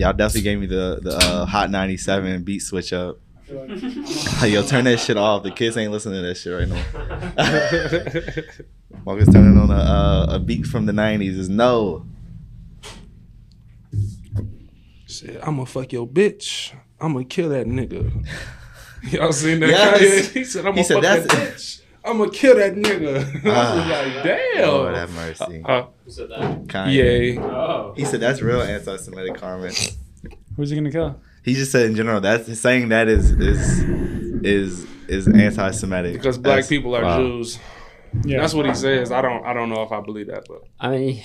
y'all definitely gave me the the uh, Hot 97 beat switch up. Yo, turn that shit off. The kids ain't listening to that shit right now. Marcus turning on a, uh, a beat from the 90s is no. Said, I'm gonna fuck your bitch. I'm gonna kill that nigga. Y'all seen that? Yes. He said, I'ma said fuck that bitch. I'm gonna kill that nigga. I Ah. was like, damn. Lord have mercy. Uh, Who said that? Kanye. yeah. Oh. He said that's real anti-Semitic comments. Who's he gonna kill? He just said in general that's saying that is is is is anti-Semitic Because black That's- people are wow. Jews. Yeah, That's what he says. I don't I don't know if I believe that, but I mean,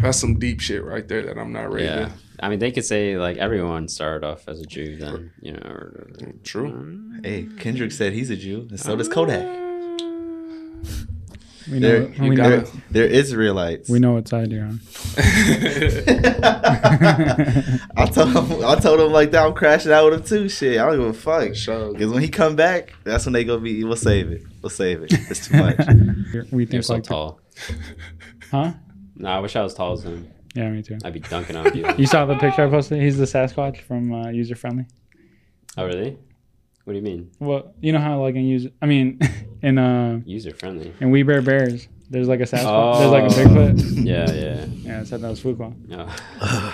that's some deep shit right there that I'm not ready yeah. I mean, they could say like everyone started off as a Jew, then you know. Or, to. True. Mm. Hey, Kendrick said he's a Jew, and so does ah. Kodak. we They're. We gotta- know. they're Israelites. We know what side you're on. I told him, I told him like that. I'm crashing out with him too. Shit, I don't give a fuck. Sure. Because when he come back, that's when they gonna be. We'll save it. We'll save it. It's too much. we You're so like, tall. huh? No, I wish I was tall as him. Yeah, me too. I'd be dunking on you. You saw the picture I posted? He's the Sasquatch from uh, User Friendly. oh, really? What do you mean? Well, you know how like in user, I mean, in uh, User friendly. in We Bare Bears, there's like a Sasquatch. Oh. There's like a Bigfoot. Yeah, yeah. Yeah, I said that was Fuqua. No,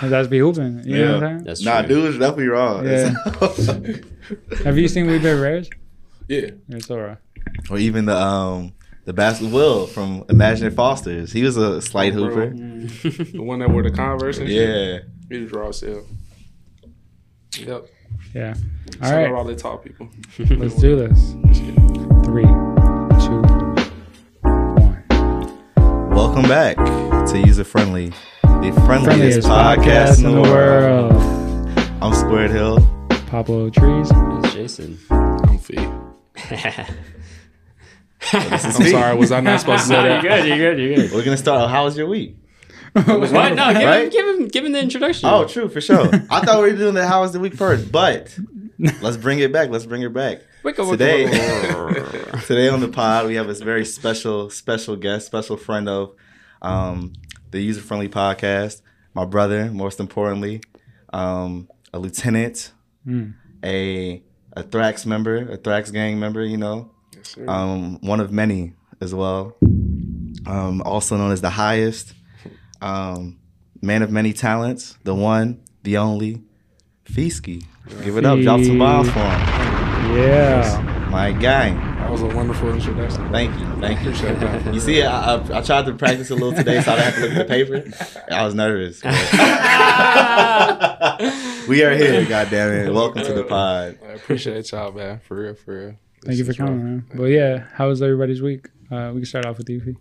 That's be hooping. You know what I'm saying? that's nah, true. dude, definitely wrong. Yeah. Have you seen We Bare Bears? Yeah. It's alright. or even the um the basket Will from Imagine Fosters. He was a slight Oh, hooper. The one that wore the Converse and shit. Yeah. He was raw sale. Yep. Yeah. All All right. right, all the tall people. let's do this. Three, two, one. Welcome back to User Friendly, the friendliest, Friendliest podcast, in the world. I'm Squared Hill. Pablo Trees. It's Jason. I'm Fee. I'm sorry, was I not supposed to say no, you're that? good. You're good. You're good. We're gonna start. How was your week? What? No, give, Right? him, give him, give him the introduction. Oh, true for sure. I thought we were doing the how was the week first, but let's bring it back. Let's bring it back. Wicka, wicka, Today, wicka. today on the pod, we have a very special, special guest, special friend of um, the User Friendly Podcast. My brother, most importantly, um, a lieutenant, Mm. a a Thraxx member, a Thraxx gang member. You know, Yes, sir. Um, one of many as well. Um, also known as the highest, um, man of many talents, the one, the only, Feesky. Give it up, drop some bombs for him. Yeah. My guy. that was a wonderful introduction. Thank you, thank you. You see, I, I, I tried to practice a little today, so I didn't have to look at the paper. I was nervous. we are here, goddamn it! Welcome to the pod. I appreciate y'all, man. For real, for real. Thank you for coming, man. But yeah, how was everybody's week? Uh, we can start off with you. Fee.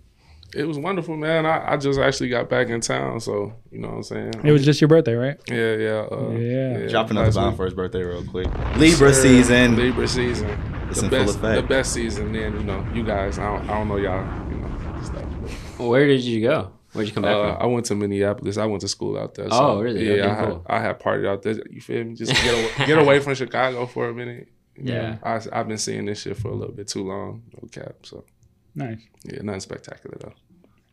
It was wonderful, man. I, I just actually got back in town, so you know what I'm saying. It was just your birthday, right? yeah, yeah, uh, Yeah. Dropping another last bomb for his birthday, real quick. Libra Sir, season. Libra season. It's the in full best, effect. the best season. Then you know, you guys. I don't, I don't know y'all. You know, stuff. Where did you go? Where'd you come back Uh, from? I went to Minneapolis. I went to school out there. Oh, really? Yeah, Okay, I, had. I had partied out there. You feel me? Just get away, get away from Chicago for a minute. You Yeah. I, I've been seeing this shit for a little bit too long. No cap. So Nice. yeah, nothing spectacular though.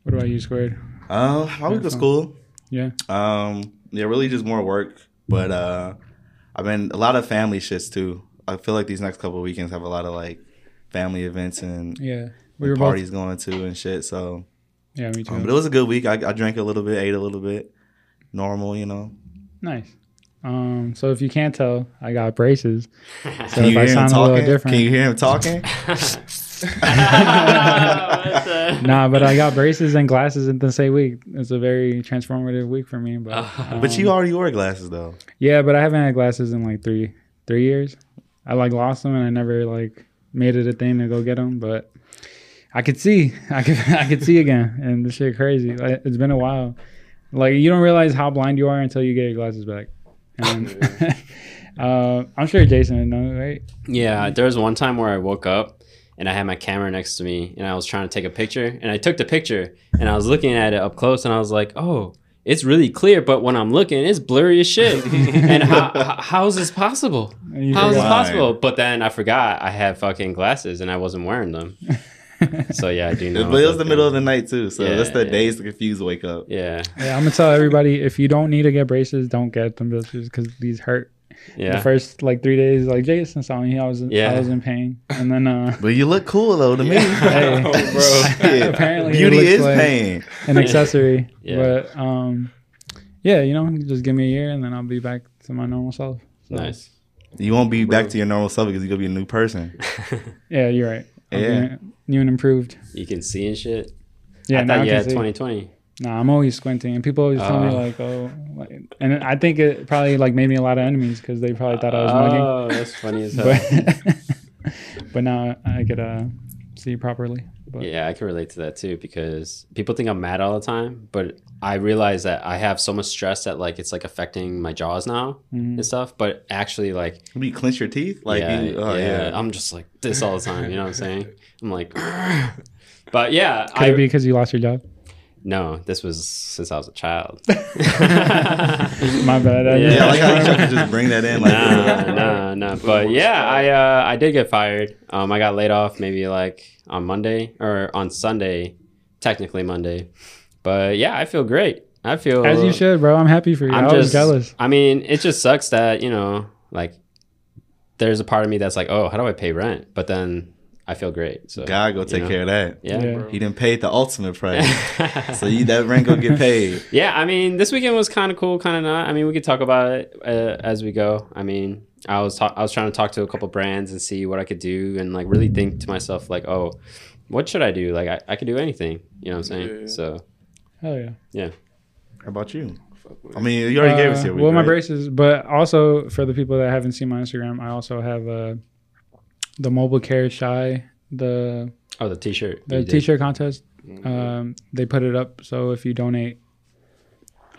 What about you, Squared? Um, my week was cool. Yeah. Um, yeah, really just more work, but uh, I've been a lot of family shits too. I feel like these next couple of weekends have a lot of like family events and Yeah. We were parties going to and shit. So. Yeah, me too. um, but it was a good week. I, I drank a little bit, ate a little bit, normal, you know. nice. Um, so if you can't tell, I got braces. So Can if you I hear him sound a little talking? different, Can you hear him talking? nah, but I got braces and glasses in the same week. It's a very transformative week for me. But but you um, already wore glasses though. yeah, but I haven't had glasses in like three three years. I like lost them and I never like made it a thing to go get them. But I could see, I could I could see again, and this shit crazy. Like, it's been a while. Like you don't realize how blind you are until you get your glasses back. And uh, I'm sure Jason would know, right? Yeah, there was one time where I woke up and I had my camera next to me and I was trying to take a picture and I took the picture and I was looking at it up close and I was like, oh, it's really clear, but when I'm looking, it's blurry as shit. and how, how, how is this possible? How is this possible? But then I forgot I had fucking glasses and I wasn't wearing them. So yeah, I do know. but it was that the middle of the night too, so Yeah, that's the yeah. days to confuse wake up. Yeah, Yeah, I'm gonna tell everybody if you don't need to get braces, don't get them bitches because these hurt. Yeah. The first like three days, like Jason saw me, I was Yeah. I was in pain, and then uh, But you look cool though to me. hey, bro. Shit. apparently it beauty looks is like pain. an accessory. Yeah. But um, yeah, you know, just give me a year and then I'll be back to my normal self. So, Nice. You won't be back to your normal self because you're gonna be a new person. Yeah, you're right. I'll be Yeah. New and improved. You can see and shit. Yeah, I now thought you can had see. 2020. Nah, I'm always squinting, and people always tell me Oh. like, "Oh," and I think it probably like made me a lot of enemies because they probably thought I was mugging. Oh, that's funny as hell. But but now I could uh see properly. But Yeah, I can relate to that too because people think I'm mad all the time, but I realize that I have so much stress that like it's like affecting my jaws now Mhm. and stuff. But actually, like, Maybe you clench your teeth, like yeah, you, oh, yeah, yeah. I'm just like this all the time. You know what I'm saying? I'm like, but yeah, could I it be because you lost your job? no, this was since I was a child. My bad. I Yeah. Yeah, I like how you try just bring that in. Like, nah, nah, nah. But yeah, I uh, I did get fired. Um, I got laid off maybe like on Monday or on Sunday, technically Monday. But yeah, I feel great. I feel As you should, bro. I'm happy for you. I'm i was just jealous. I mean, it just sucks that you know, like, there's a part of me that's like, oh, how do I pay rent? But then I feel great. So God go take know. care of that. Yeah. Yeah. He didn't pay the ultimate price, so you that rent gonna get paid. Yeah, I mean, this weekend was kind of cool, kind of not. I mean, we could talk about it uh, as we go. I mean, I was ta- I was trying to talk to a couple brands and see what I could do, and like really think to myself, like, oh, what should I do? Like, I, I could do anything. You know what I'm saying? Yeah. So Hell yeah. Yeah. How about you? I mean, you already gave us Uh, your well, my right? braces, but also for the people that haven't seen my Instagram, I also have uh, the mobile care shy the oh, the T-shirt, the t-shirt contest. Mhm. Um, they put it up so if you donate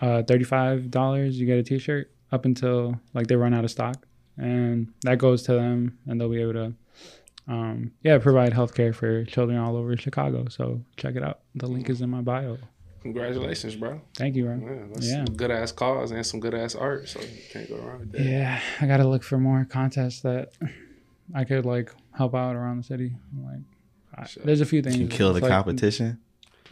uh, thirty five dollars, you get a t-shirt up until like they run out of stock, and that goes to them, and they'll be able to. Um, yeah, provide healthcare for children all over Chicago. So check it out. The link is in my bio. Congratulations, bro. Thank you, bro. Yeah, that's Yeah. good ass cause and some good ass art, so you can't go wrong with that. Yeah, I gotta look for more contests that I could like help out around the city. Like, I, Sure. there's a few things. You kill the like- competition.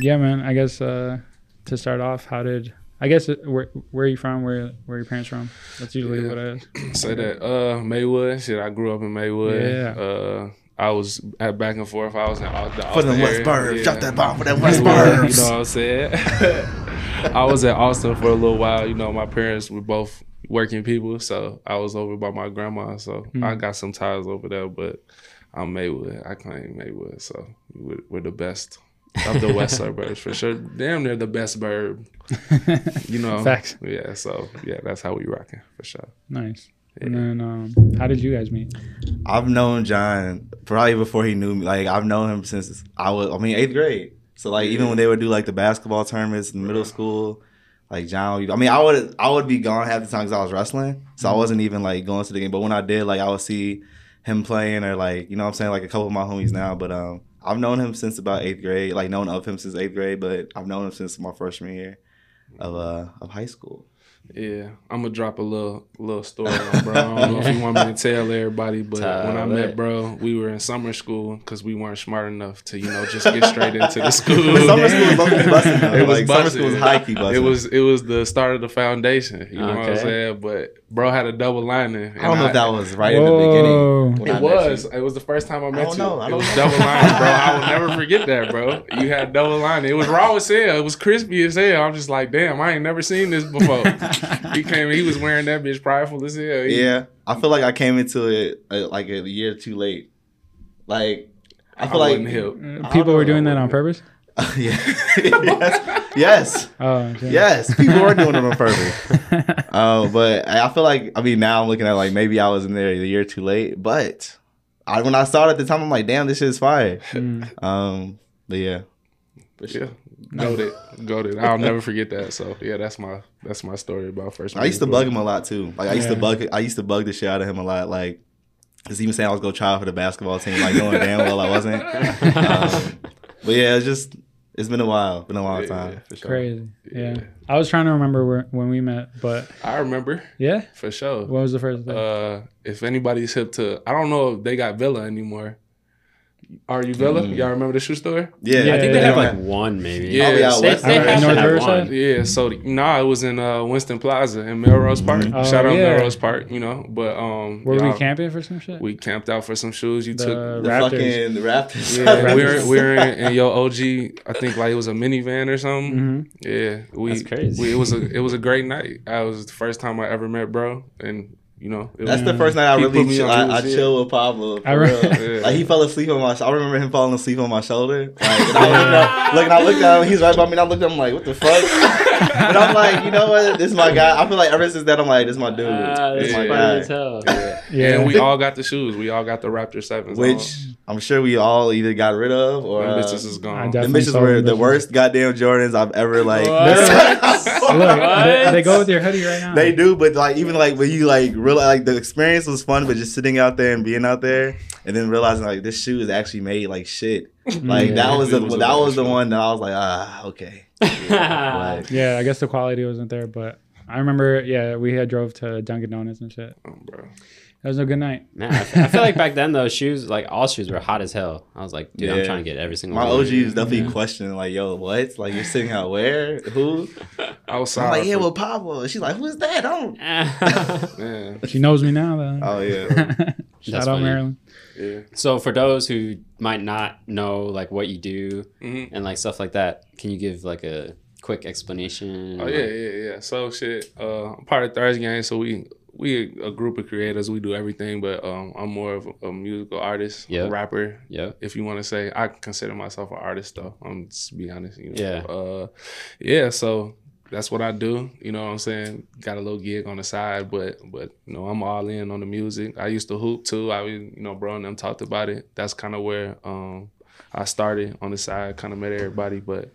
yeah, man. I guess uh, to start off, how did I guess it, where where are you from? Where where are your parents from? That's usually Yeah. what I ask. Say that. Uh, Maywood. Shit, I grew up in Maywood. Yeah. Uh, I was at back and forth. I was in Au- the For the Austin West area. Burbs, Yeah. drop that bomb for them West Yeah, Burbs. You know what I'm saying? I was at Austin for a little while. You know, my parents were both working people, so I was over by my grandma. So Mm. I got some ties over there, but I'm Maywood. I claim Maywood, so we're, we're the best of the west suburbs for sure. Damn, they're the best burb. You know, Facts. Yeah, so yeah, that's how we rocking for sure. Nice. And then, um, how did you guys meet? I've known John probably before he knew me. Like I've known him since I was, I mean, eighth grade. So like even when they would do like the basketball tournaments in middle school, like John, I mean, I would I would be gone half the time because I was wrestling, so I wasn't even like going to the game. But when I did, like I would see him playing or like you know what I'm saying like a couple of my homies now. But um, I've known him since about eighth grade, like known of him since eighth grade. But I've known him since my freshman year of uh of high school. Yeah, I'm gonna drop a little little story on bro. I don't know if you want me to tell everybody, but Tell when I it. met bro, we were in summer school because we weren't smart enough to you know just get straight into the school. summer school was low-key busting though. It was like summer busting. school was high key busting. It was it was the start of the foundation. You know what I'm Okay. saying? But bro had a double lining. I don't know if that was right Whoa. at the beginning. when I It was. It was the first time I met don't you. know. I it don't was know. double lining, bro. I will never forget that, bro. You had double lining. It was raw as hell. It was crispy as hell. I'm just like, damn, I ain't never seen this before. he came. He was wearing that bitch prideful as hell. He- Yeah, I feel like I came into it uh, like a year too late. Like I I feel like wouldn't help. People were doing that on purpose. yeah, yes, yes, Oh, shit. yes. People were doing it on purpose. Uh, but I I feel like I mean now I'm looking at like maybe I was in there a year too late. But I when I saw it at the time, I'm like, damn, this shit's fire. Mm. Um, but yeah, Yeah, goaded, goaded. I'll never forget that. So yeah, that's my that's my story about first. I used to bug him a lot too. Like I used to bug I used to bug the shit out of him a lot. Like. Cause even saying I was gonna try for the basketball team, like knowing damn well I wasn't. Um, but yeah, it's just it's been a while, been a long Yeah, time for sure. Crazy. Yeah. Yeah. I was trying to remember where, when we met, but I remember yeah. for sure. What was the first day? Uh, if anybody's hip to, I don't know if they got Villa anymore. Are you Villa? Mm. Y'all remember the shoe store? Yeah, Yeah, I think they yeah, have yeah. like one maybe. Yeah, Probably out so- They, west. they have North have one. Yeah, so nah, it was in uh, Winston Plaza in Melrose Park. Mhm. Oh, Shout out yeah. Melrose Park, you know. But um, Were we camping for some shit? We camped out for some shoes. You the took. the Raptors. fucking the Raptors. Yeah, we were we were in, in your OG. I think like it was a minivan or something. hmm Yeah, we. That's crazy. We, it was a it was a great night. I was the first time I ever met bro, and you know it That's was, the first night I He really put chill, I, I chill with Pablo. For I re- real. Yeah. Like he fell asleep on my. I remember him falling asleep on my shoulder. Like and I looked up, look, and I looked at him. He's right by me. And I looked at him like, what the fuck? But I'm like, you know what? This is my guy. I feel like ever since that, I'm like, this is my dude. Ah, this that's is my Yeah. funny guy. as hell. Yeah. And we all got the shoes. We all got the Raptor sevens. Which I'm sure we all either got rid of or. them Uh, bitches is gone. them definitely bitches were the worst goddamn Jordans I've ever like. What? Look, they, they go with your hoodie right now. They do, but like even like when you like realize like the experience was fun, but just sitting out there and being out there, and then realizing like this shoe is actually made like shit. Like Yeah. that was the was that was the one that I was like, ah, okay. Like, Yeah, I guess the quality wasn't there, but I remember. Yeah, we had drove to Dunkin' Donuts and shit. Oh, bro. That was a good night. Man, I, I feel like back then though, shoes, like all shoes, were hot as hell. I was like, dude, I'm trying to get every single my one. OG is definitely Yeah. questioning like, yo, what? Like you're sitting out where? Who? I was I'm like, yeah, for- well, Pablo. She's like, who's that? I don't. man. She knows me now, though. Oh yeah. Shout That's out funny. Maryland. Yeah. so for those who might not know like what you do hmm and like stuff like that, can you give like a quick explanation? Oh yeah, yeah, yeah. So shit. Uh, I'm part of Thirst Gang, so we we a group of creators. We do everything, but um, I'm more of a musical artist, Yeah. a rapper. Yep. If you want to say, I consider myself an artist, though. I'm just to be honest. You know? Yeah. Uh, yeah. So that's what I do. You know what I'm saying? Got a little gig on the side, but but you know I'm all in on the music. I used to hoop too. I was- you know bro and them talked about it. That's kind of where um I started on the side. Kind of met everybody, but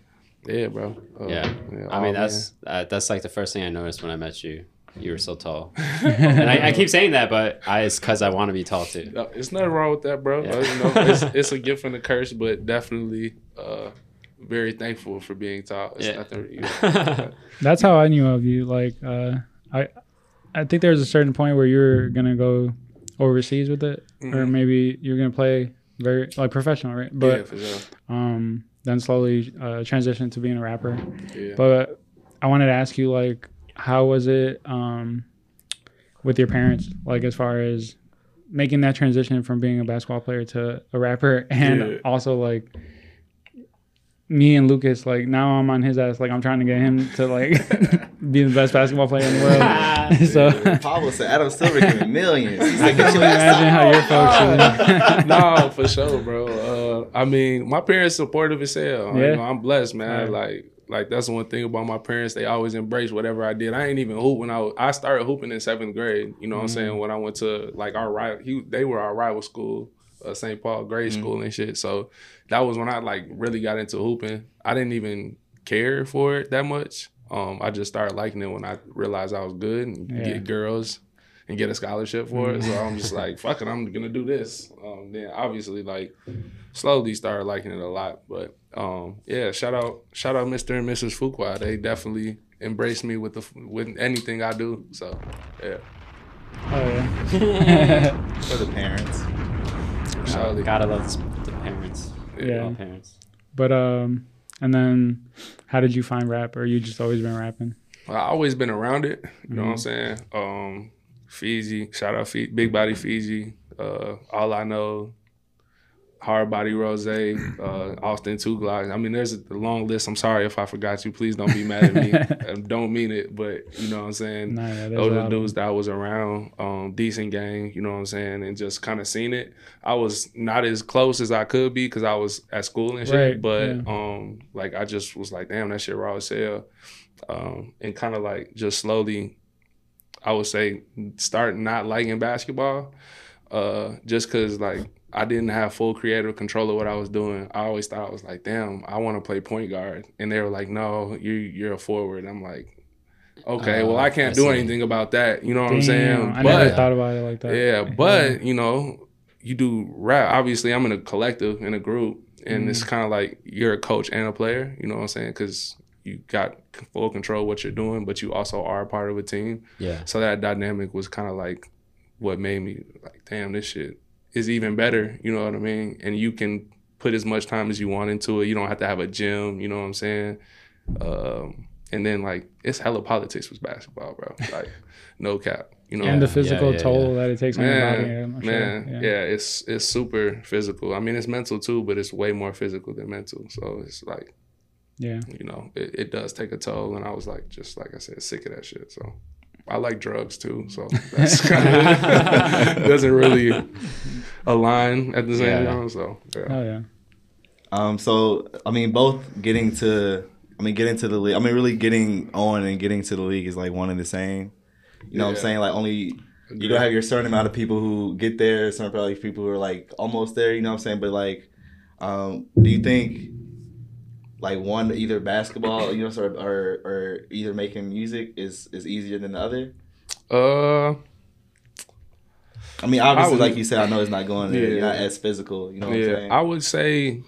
yeah, bro. Uh, Yeah. I mean, that's uh, that's like the first thing I noticed when I met you. You were so tall, and I, I keep saying that, but I, it's because I want to be tall too. No, it's nothing wrong with that, bro. Yeah. Uh, you know, it's, it's a gift and a curse, but definitely uh, very thankful for being taught. It's Yeah. nothing, you know, That's how I knew of you. Like, uh, I, I think there was a certain point where you were gonna go overseas with it, or Mhm. maybe you're gonna play very like professional, right? yeah, But for sure. um, then slowly uh, transition to being a rapper. Yeah. But I wanted to ask you, like, how was it um, with your parents? Like, as far as making that transition from being a basketball player to a rapper, and Yeah. also like me and Lucas, like now I'm on his ass. Like I'm trying to get him to like be the best basketball player in the world. so Pablo said Adam Silver giving millions. He's I can get only imagine how your folks. is. no, for sure, bro. Uh, I mean, my parents supportive as hell. Yeah. You know, I'm blessed, man. Right. Like, like that's one thing about my parents. They always embrace whatever I did. I ain't even hoop when I was, I started hooping in seventh grade. You know what I'm Mm. saying? When I went to like our rival, he, they were our rival school, uh, St. Paul grade Mm. school and shit. So that was when I like really got into hooping. I didn't even care for it that much. Um, I just started liking it when I realized I was good and Yeah. get girls and get a scholarship for it. So I'm just like, fuck it, I'm gonna do this. Um, then obviously like slowly started liking it a lot. But um, yeah, shout out shout out Mr. and Mrs. Fuqua. They definitely embrace me with the with anything I do. So yeah, Oh yeah. For the parents. Surely. Gotta love the parents. Yeah. All parents. but um, and then how did you find rap, or you just always been rapping? Well, I always been around it. You know what I'm Mhm. saying? Um, Fiji, shout out Fiji, Big Body Fiji. Uh, all I know, Hard Body Rose, uh, Austin Two Glock. I mean, there's a long list. I'm sorry if I forgot you. Please don't be mad at me. I don't mean it, but you know what I'm saying. Nah, yeah, Those are the dudes that I was around. Um, decent gang, you know what I'm saying, and just kind of seen it. I was not as close as I could be because I was at school and shit. Right, but yeah. um, like I just was like, damn, that shit raw as hell. Um, and kind of like just slowly, I would say, start not liking basketball. Uh, just cause like I didn't have full creative control of what I was doing. I always thought I was like, damn, I want to play point guard, and they were like, no, you you're a forward. I'm like, okay, Uh, well I can't I do see. anything about that. You know what I'm Damn, saying? I never thought about it like that. yeah, but you know, you do rap. Obviously, I'm in a collective in a group, and it's kind of like you're a coach and a player. You know what I'm saying? Because you got full control of what you're doing, but you also are a part of a team. Yeah. So that dynamic was kind of like what made me like, damn, this shit is even better. You know what I mean? And you can put as much time as you want into it. You don't have to have a gym. You know what I'm saying? Um, and then like it's hella politics with basketball, bro. Like no cap. You know, and the physical yeah, toll yeah. that it takes on your body. man, I'm sure. man, yeah. yeah. it's it's super physical. I mean, it's mental too, but it's way more physical than mental. So it's like yeah. you know, it, it does take a toll. And I was like, just like I said, sick of that shit. So I like drugs too. So that's kind of doesn't really align at the same Yeah. time. So yeah. Oh yeah. Um, so I mean, both getting to, I mean, getting to the league. I mean, really getting on and getting to the league is like one and the same. You know what I'm saying? Like only you don't have your certain amount of people who get there, certain probably people who are like almost there. You know what I'm saying? But like, um, do you think like one either basketball, you know, sort of, or or either making music is is easier than the other? Uh, I mean, obviously, would- like you said, I know it's not going there. You're not as physical. You know what I'm yeah, saying? I would say,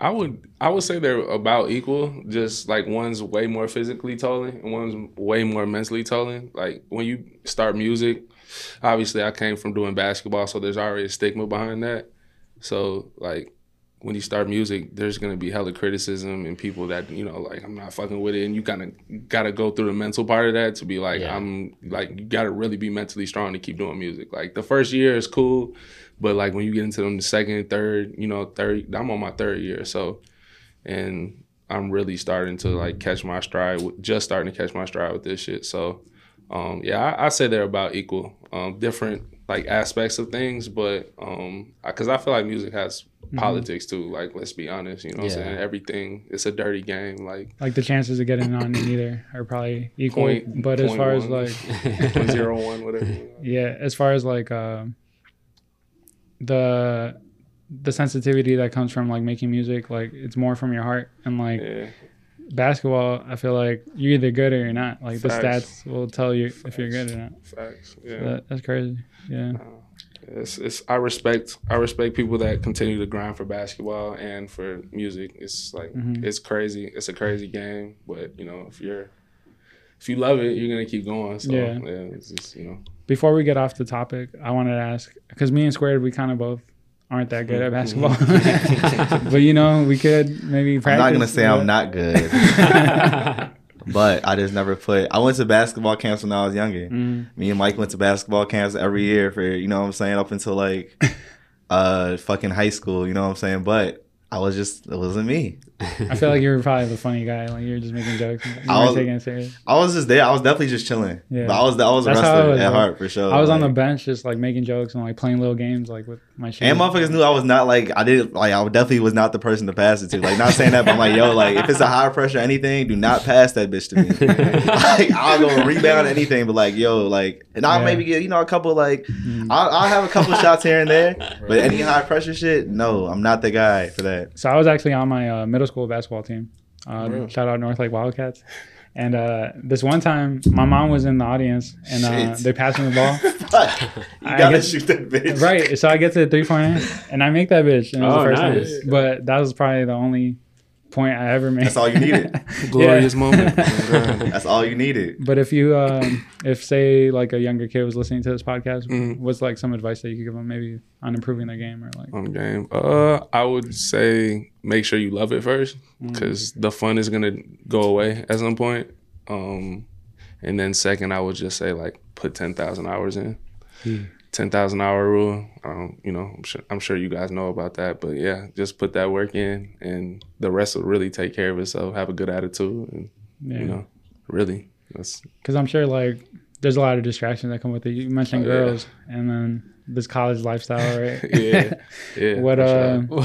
I would I would say they're about equal. Just like one's way more physically tolling, and one's way more mentally tolling. Like when you start music, obviously I came from doing basketball, so there's already a stigma behind that. So like when you start music, there's gonna be hella criticism and people that you know like I'm not fucking with it, and you kind of gotta go through the mental part of that to be like Yeah. I'm like you gotta really be mentally strong to keep doing music. Like the first year is cool, but like when you get into them the second, third, you know, third, I'm on my third year, so and I'm really starting to like catch my stride, with, just starting to catch my stride with this shit. So um, yeah, I, I say they're about equal, um, different like aspects of things, but um, because I feel like music has politics too. Like let's be honest, you know, what I'm Yeah. saying everything it's a dirty game. Like Like the chances of getting on in either are probably equal. Point- but as point far as like point zero one, whatever. you know. yeah, as far as like um the the sensitivity that comes from like making music, like it's more from your heart and like Yeah, basketball, I feel like you're either good or you're not. Like the stats will tell you if you're good or not. facts. So Yeah. that, that's crazy. Yeah. It's, it's I respect I respect people that continue to grind for basketball and for music. It's like Mhm. it's crazy. It's a crazy game, but you know if you're if you love it, you're gonna keep going. So Yeah. yeah, it's just you know Before we get off the topic, I wanted to ask because me and Squared, we kind of both aren't that good at basketball. but you know, we could maybe I'm not gonna say I'm not good, but I just never put. I went to basketball camps when I was younger. Mm. Me and Mike went to basketball camps every year for you know what I'm saying up until like uh fucking high school. You know what I'm saying? But I was just it wasn't me. I feel like you were probably the funny guy. Like you were just making jokes. You I was- taking it serious. I was just there. I was definitely just chilling. Yeah. But I was I was a That's wrestler was, at like- heart for sure. I was on the bench just like making jokes and like playing little games like with my shoes. And motherfuckers knew I was not like I did like I definitely was not the person to pass it to. Like not saying that, but I'm like, yo, like if it's a high pressure anything, do not pass that bitch to me. like I'll go rebound anything, but like yo, like and I'll Yeah. maybe get you know a couple like Mm. I'll, I'll have a couple shots here and there, but any high pressure shit, no, I'm not the guy for that. So I was actually on my uh, middle school basketball team. Uh, Really? Shout out North Lake Wildcats. And uh, this one time, my mom was in the audience, and uh, they passed me the ball. Fuck, you I gotta guess- shoot that bitch. right. So I get to the three pointer, and I make that bitch. And it was Oh, the first nice. time. But that was probably the only point I ever made. That's all you needed. glorious Yeah. moment. That's all you needed. But if you, um, if say like a younger kid was listening to this podcast, Mhm. what's like some advice that you could give them maybe on improving their game or like? on the game. Uh, I would say make sure you love it first, Mm. because the fun is gonna go away at some point. Um, and then second, I would just say like put ten thousand hours in. Hmm. Ten thousand hour rule. I don't, you know, I'm sure, I'm sure you guys know about that, but yeah, just put that work in, and the rest will really take care of itself. Have a good attitude, and Yeah. you know, really, that's Because I'm sure like there's a lot of distractions that come with it. You mentioned Oh, yeah. girls, and then this college lifestyle, right? yeah, yeah. what uh? sure.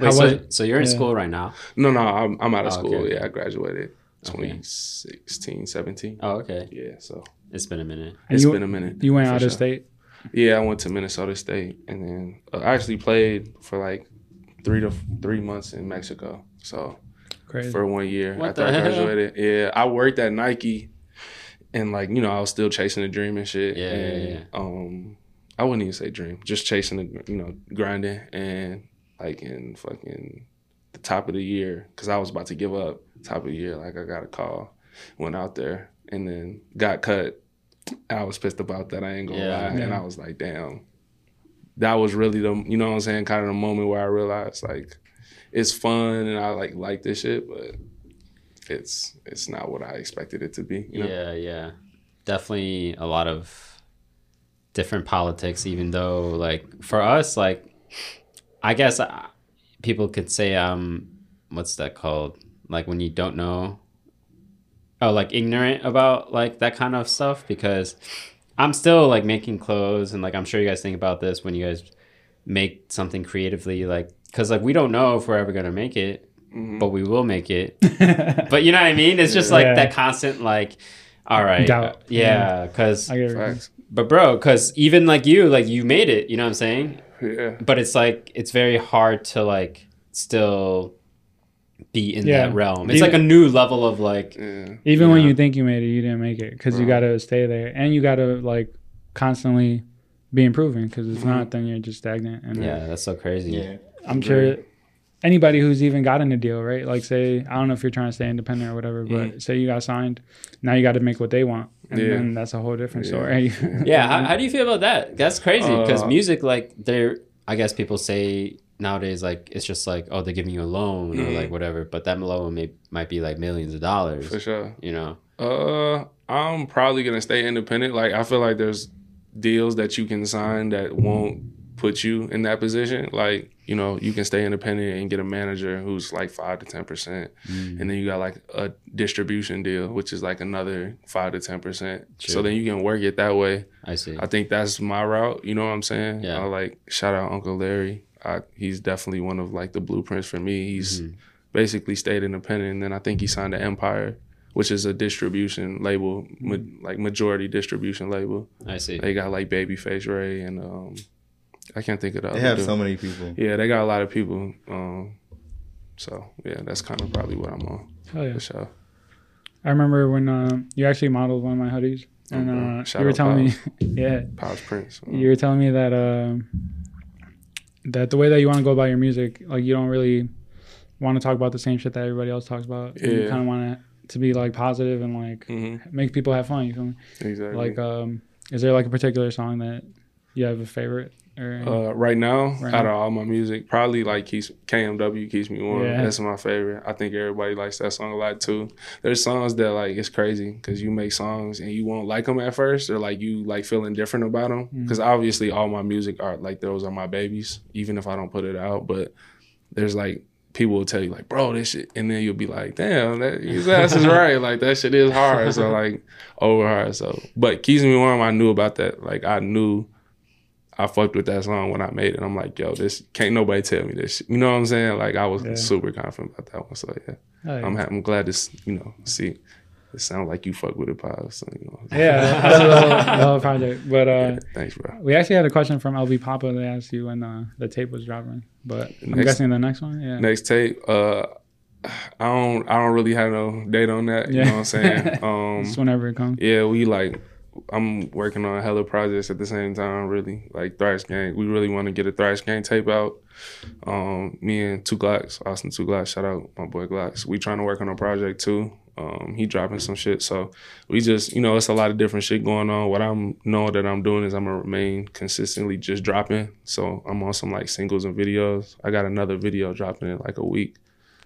Wait, so, was it? so you're in Yeah. school right now? no, no, I'm I'm out of Oh, school. okay. Yeah, I graduated Okay. 2016, 17. Oh, okay. Yeah, so It's been a minute. And it's you- been a minute. You went for out sure. of state. Yeah, I went to Minnesota State, and then uh, I actually played for like three to three months in Mexico. So Crazy. for one year What after the I hell? graduated, yeah, I worked at Nike, and like you know, I was still chasing the dream and shit. Yeah, yeah, yeah. Um, I wouldn't even say dream, just chasing the you know grinding and like in fucking the top of the year because I was about to give up. Top of the year, like I got a call, went out there, and then got cut. I was pissed about that. I ain't gonna Yeah. lie, and I was like, damn. that was really the you know what I'm saying, kind of the moment where I realized like it's fun and I like like this shit, but it's it's not what I expected it to be. You know? Yeah, yeah. Definitely a lot of different politics, even though, like, for us, like, I guess uh, people could say, um, what's that called? Like, when you don't know, oh, like, ignorant about, like, that kind of stuff, because I'm still, like, making clothes, and, like, I'm sure you guys think about this when you guys make something creatively, like, because, like, we don't know if we're ever going to make it, Mhm. but we will make it. but you know what I mean? It's just like Yeah. that constant like, all right, Doubt. uh, yeah, because I get it. Facts. but bro, because even like you, like you made it. You know what I'm saying? Yeah. But it's like it's very hard to like still be in Yeah. that realm. It's Even- like a new level of like, Yeah. Even when you think you made it, you didn't make it because you got to stay there and you got to like constantly be improving because if Mm-hmm. not, then you're just stagnant. And yeah, that's so crazy. Yeah. I'm sure anybody who's even gotten a deal, right? Like, say, I don't know if you're trying to stay independent or whatever, but say you got signed, now you got to make what they want. And Yeah. then that's a whole different Yeah. story. Yeah, how, how do you feel about that? That's crazy because Uh, music, like, they're. I guess people say nowadays, like, it's just like, oh, they're giving you a loan or Mhm. like whatever, but that loan may might be like millions of dollars. For sure. You know? Uh, I'm probably gonna stay independent. Like I feel like there's deals that you can sign that won't put you in that position. Like you know, you can stay independent and get a manager who's like five to ten percent, Mm. and then you got like a distribution deal, which is like another five to ten percent. So then you can work it that way. I see. I think that's my route. You know what I'm saying? Yeah. I like shout out Uncle Larry. I, he's definitely one of like the blueprints for me. He's Mhm. basically stayed independent, and then I think he signed to Empire, which is a distribution label, ma- like majority distribution label. I see. They got like Babyface Ray and um, I can't think of the other. They other have dude. so many people. Yeah, they got a lot of people. Um, so yeah, that's kind of probably what I'm on Hell yeah. for sure. I remember when uh, you actually modeled one of my hoodies. And Okay. uh, Shout you were out telling me, yeah, Pops Prince. you were telling me that uh, that the way that you want to go about your music, like you don't really want to talk about the same shit that everybody else talks about. Yeah. You kind of want it to be like positive and like mm-hmm. make people have fun. You feel me? Exactly. Like, um, is there like a particular song that you have a favorite? Or Uh, right now, Right out now. of all my music, probably like keeps KMW keeps me warm. Yeah. That's my favorite. I think everybody likes that song a lot too. There's songs that like it's crazy because you make songs and you won't like them at first, or like you like feeling different about them. Mm-hmm. Because obviously, all my music are like those are my babies, even if I don't put it out. But there's like people will tell you like, bro, this shit, and then you'll be like, damn, that his ass is right. Like that shit is hard. So like over hard. So, but keeps me warm. I knew about that. Like I knew. I fucked with that song when I made it. I'm like, yo, this can't nobody tell me this. Shit. You know what I'm saying? Like I was Yeah. super confident about that one. So yeah, Oh, yeah. I'm ha- I'm glad to you know see. It sounds like you fuck with it, pal. So you know. yeah, that's the whole, project. But uh, Yeah, thanks, bro. we actually had a question from LB Papa. They asked you when uh, the tape was dropping, but I'm Next- guessing the next one. Yeah. Next tape, uh, I don't I don't really have no date on that. You Yeah. know what I'm saying? Um, whenever it comes. Yeah, we like. I'm working on hella projects at the same time. Really, like Thraxx Gang. We really want to get a Thraxx Gang tape out. Um, me and Two Glocks, Austin Two Glocks. Shout out my boy Glocks. We trying to work on a project too. Um, he dropping some shit. So we just, you know, it's a lot of different shit going on. What I'm knowing that I'm doing is I'm gonna remain consistently just dropping. So I'm on some like singles and videos. I got another video dropping in like a week.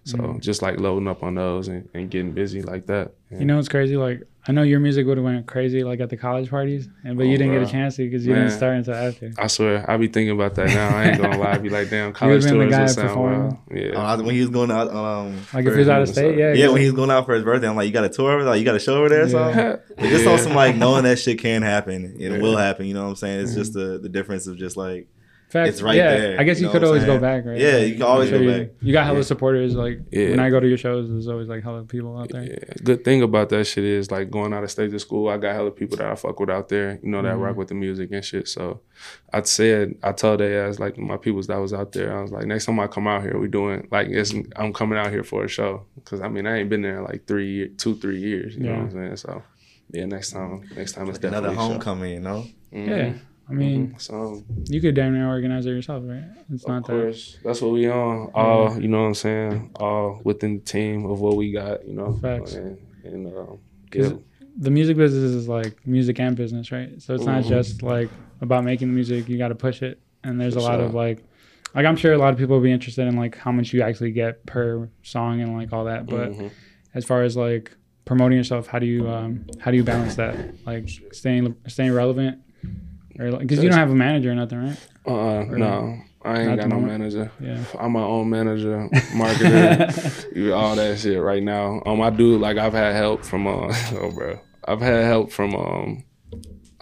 So just like loading up on those and, and getting busy like that. You know what's crazy? Like I know your music would have went crazy like at the college parties, and but you Oh, didn't get a chance to because you didn't start until after. I swear, I be thinking about that now. I ain't gonna lie. I be like, damn, college tours guy would sound performing. wild. Yeah. Uh, when he was going out, um, Like if for- he was out of state, yeah, yeah, 'cause- when he was going out for his birthday, I'm like, you got a tour over there? Like, you got a show over there or Yeah. something? But just Yeah. on some like knowing that shit can happen it Yeah. will happen. You know what I'm saying? Mm-hmm. It's just the the difference of just like Facts. It's right yeah, there, I guess you you, know could what I'm always go back, right? Yeah, you can always I'm go you, back. You got hella Yeah. supporters. Like Yeah. when I go to your shows, there's always like hella people out there. Yeah. Good thing about that shit is like going out of state to school. I got hella people that I fuck with out there. You know that Mhm. rock with the music and shit. So I said I told they as like my peoples that was out there. I was like, next time I come out here, we doing like it's, I'm coming out here for a show because I mean I ain't been there in like three, ye- two, three years. You know Yeah. what I'm saying? So yeah, next time, next time it's like another definitely a show. homecoming. You know? Mhm. Yeah, I mean, Mhm. so you could damn near organize it yourself, right? It's not that. course. That's what we on. All you know what I'm saying? All within the team of what we got, you know. Facts. And, and um, 'Cause yeah. The music business is like music and business, right? So it's not Mhm. just like about making the music. You got to push it and there's For a lot sure. of like, like I'm sure a lot of people will be interested in like how much you actually get per song and like all that. But Mhm. as far as like promoting yourself, how do you um how do you balance that? Like staying staying relevant, or because you don't have a manager or nothing, right? Uh, uh, no, I ain't got no moment? manager. Yeah. I'm my own manager, marketer, all that shit right now. Um, I do like I've had help from uh, oh bro, I've had help from um,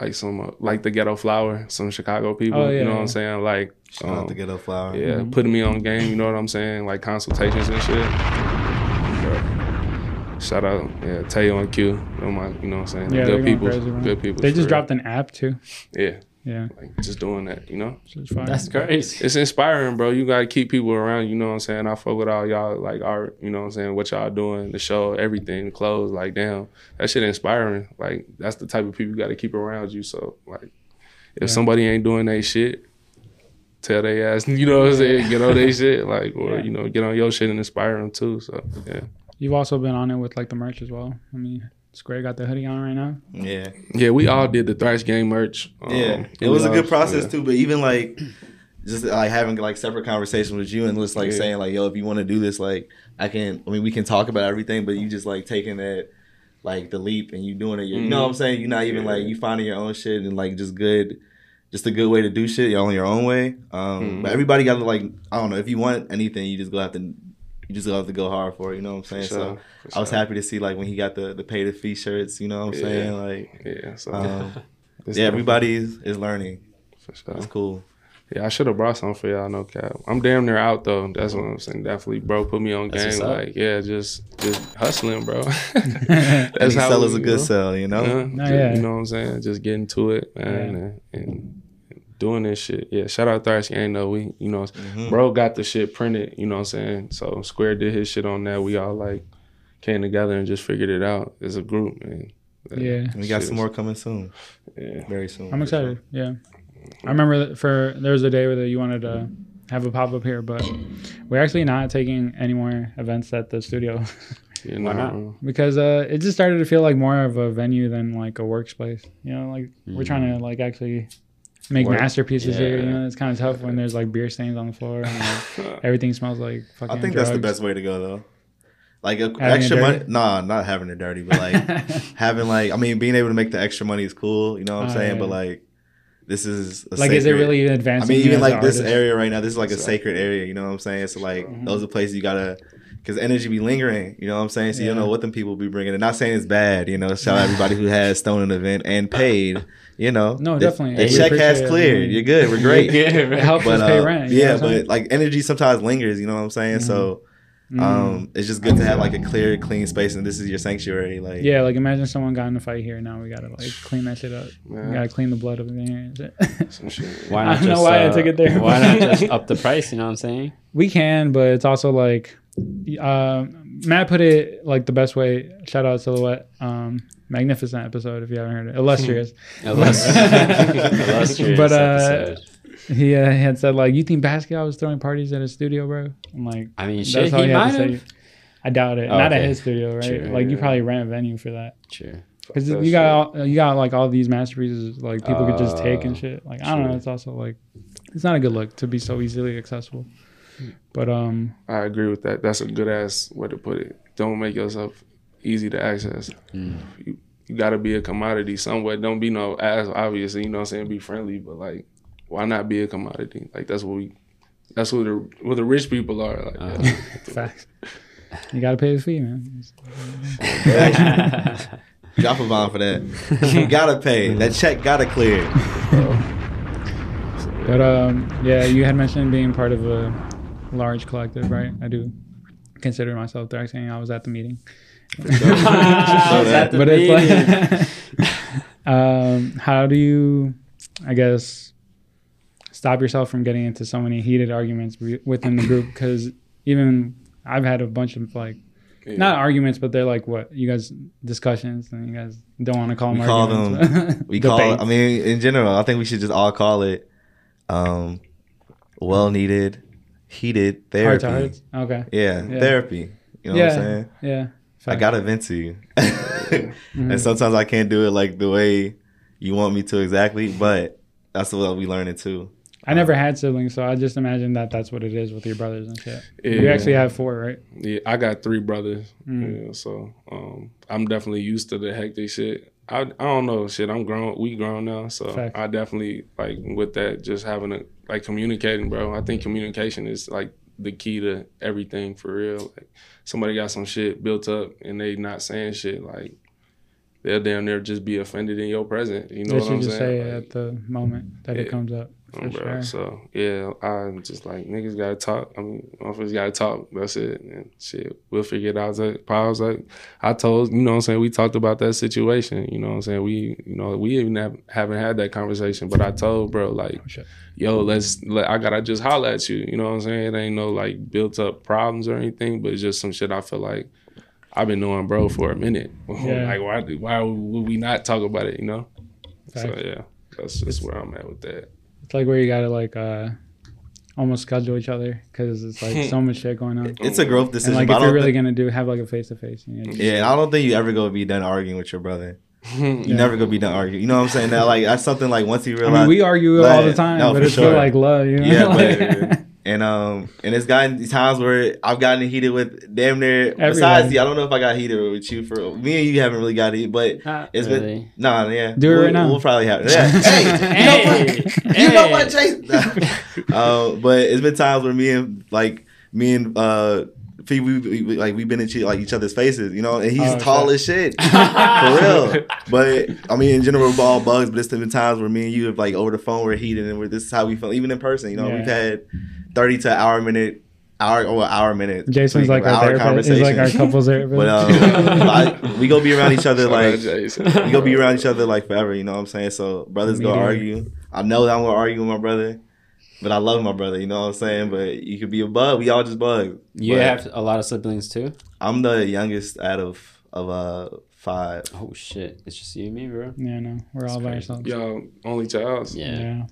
like some uh, like the Ghetto Flower, some Chicago people. Oh, yeah, you know what. I'm saying? Like, Shout um, to Ghetto Flower. yeah, putting me on game. You know what I'm saying? Like consultations and shit. Bro. Shout out, yeah, Tayo and Q. They're my, you know what I'm saying? Yeah, they're good people, good people. They just real. dropped an app too. Yeah, Yeah, like just doing that. You know. it's fire. That's crazy. it's inspiring, bro. You gotta keep people around. You know what I'm saying? I fuck with all y'all, like art. You know what I'm saying? What y'all doing? The show, everything, the clothes. Like, damn, that shit inspiring. Like, that's the type of people you gotta keep around you. So, like, if Yeah. somebody ain't doing that shit, tell they ass. You know what I'm saying? Get on they shit, like, or Yeah. you know, get on your shit and inspire them too. So, yeah, You've also been on it with like the merch as well. I mean, Square got the hoodie on right now. Yeah. yeah. We all did the Thrash Game merch. Um, Yeah, it was a good process yeah. too. But even like, just like having like separate conversations with you and just like Yeah. saying like, yo, if you want to do this, like, I can. I mean, we can talk about everything, but you just like taking that like the leap and you doing it. You know what I'm saying? You're not even Yeah. like you finding your own shit and like just good. Just a good way to do shit on your own way. Um, Mhm. But everybody got to like I don't know if you want anything, you just go have to you just have to go hard for it. You know what I'm saying? sure, So for I was happy to see like when he got the the pay to fee shirts. You know what I'm Yeah. saying? Like Yeah, so um, yeah, dope, everybody is, is learning. for sure. It's cool. Yeah, I should have brought some for y'all. No cap. I'm damn near out though. That's what I'm saying. Definitely, bro. Put me on That's game. Like, yeah, just just hustling, bro. Any That's how sell is a good know? sell, you know. Yeah, No, ju- yeah. You know what I'm saying? Just getting to it, man, Yeah. and, and doing this shit. Yeah, shout out Thraxx Gang though. We, you know, Mhm. bro got the shit printed. You know what I'm saying? So Square did his shit on that. We all like came together and just figured it out as a group, man. Yeah. We got some is- more coming soon, Yeah. very soon. I'm excited. Yeah, I remember for there was a day where you wanted to have a pop up here, but we're actually not taking any more events at the studio You Why not? know, because uh, it just started to feel like more of a venue than like a workspace. You know, like we're trying to like actually make Work. masterpieces here. You know, it's kind of tough when there's like beer stains on the floor and like, everything smells like fucking. I think that's the best way to go though. Like a, extra it money, nah, not having it dirty, but like having like, I mean, being able to make the extra money is cool. You know what I'm Oh, saying? yeah. But like, this is a like, is it sacred- advanced? I mean, even like this artist? area right now, this is like a Exactly. sacred area. You know what I'm saying? So like, Mhm. those are places you gotta, because energy be lingering. You know what I'm saying? So you don't know what them people be bringing. And not saying it's bad. You know, shout out everybody who has thrown an event and paid. You know, No, The- definitely. The We check has appreciate it. cleared. You're good. We're great. It helps us pay uh, rent. yeah, what I'm but like energy sometimes lingers. You know what I'm saying? So Mhm. um, it's just good to have like a clear, clean space, and this is your sanctuary. Like, Yeah, like imagine someone got in a fight here. Now we gotta like clean that shit up. We gotta clean the blood up in here. and shit. some shit. Why I don't know just, why I uh, took it there. Why not just up the price? You know what I'm saying? we can, but it's also like uh, Matt put it like the best way. Shout out Silhouette. Um, magnificent episode if you haven't heard it. Illustrious. Illustrious, illustrious But, uh, episode. he, uh, he had said like, "You think Basquiat was throwing parties at his studio, bro?" I'm like, I mean, shit, he he might have. I doubt it. Oh, Not at his studio, right? Sure. like you probably rent a venue for that. Sure. Because you got all, you got like all these masterpieces like people could just take and Uh, shit. Like I don't know, it's also like it's not a good look to be so easily accessible. But um, I agree with that. That's a good ass way to put it. Don't make yourself easy to access. Mm. You, you got to be a commodity somewhere. Don't be no ass. Obviously, you know what I'm saying. Be friendly, but like, why not be a commodity? Like that's what we. That's what the what the rich people are. Like, Uh. yeah. facts. You gotta pay the fee, man. drop a bomb for that. you gotta pay. That check gotta clear. But um, yeah, you had mentioned being part of a large collective, right? I do consider myself there. Saying I was at the meeting, at the but meeting. it's like, um, how do you, I guess, stop yourself from getting into so many heated arguments wi- within the group? Because even I've had a bunch of like Yeah. not arguments, but they're like what you guys discussions, and you guys don't want to call them We call arguments. We call. Debates. I mean, in general, I think we should just all call it um, well needed, heated heart therapy. to hearts. Okay. Yeah, Yeah. therapy. You know yeah. what I'm saying? Yeah. I gotta vent to you, Mhm. and sometimes I can't do it like the way you want me to exactly. But that's what we learning too. I never had siblings, so I just imagine that that's what it is with your brothers and shit. You actually have four, right? Yeah, I got three brothers. Mm. Yeah, so um, I'm definitely used to the hectic shit. I I don't know shit. I'm grown. We grown now, so Facts. I definitely like with that. Just having a like communicating, bro. I think communication is like the key to everything for real. Like somebody got some shit built up and they not saying shit. Like they'll damn near just be offended in your presence. You know They what should I'm just saying? say Like, at the moment that it Yeah. comes up. For um, bro. sure. So yeah, I'm just like niggas gotta talk. I mean, motherfuckers gotta talk. That's it. And shit, we'll figure it out. I was like, was like, I told you know what I'm saying. We talked about that situation. You know what I'm saying. We you know we even have, haven't had that conversation. But I told bro like, shit. yo, let's let, I gotta just holler at you. You know what I'm saying. It ain't no like built up problems or anything, but it's just some shit I feel like. I've been knowing bro for a minute. Yeah. like why why would we not talk about it? You know. So yeah, that's just where I'm at with that. It's like where you gotta like uh almost schedule each other because it's like so much shit going on. It's a growth And decision. like if you're really think- gonna do have like a face to face, yeah, and I don't think you ever gonna be done arguing with your brother. You Yeah. never gonna be done arguing. You know what I'm saying? That like that's something like once you I realize. mean, we argue all the time, no, but it's sure. still like love, you know? Yeah, Like- but- and um and it's gotten times where I've gotten heated with damn near. Besides, Everybody. you, I don't know if I got heated with you for me and you haven't really got heated, but Not it's been really. nah, yeah. Do it we'll, right now. We'll probably have. it. Yeah. hey, you know what? You know what, Chase? uh, but it's been times where me and like me and uh. P, we, we, we- like we've been in each, like each other's faces, you know, and he's Oh, tall shit. as shit, for real. But I mean, in general, we're all bugs. But it's been times where me and you have like over the phone we're heated, and we're, this is how we feel, even in person. You know, Yeah. we've had thirty to hour minute, hour or hour minute. Jason's like hour our therapist. He's like our couples therapist. But um, I, we go be around each other Shout like Jason. we go be around each other like forever. You know what I'm saying? So brothers Me go too. argue. I know that I'm gonna argue with my brother, but I love my brother. You know what I'm saying? But you could be a bug. We all just bug. You But have a lot of siblings too. I'm the youngest out of of uh five. Oh shit! It's just you and me, bro. yeah, no, we're all by ourselves. Y'all only child. Yeah. Yeah.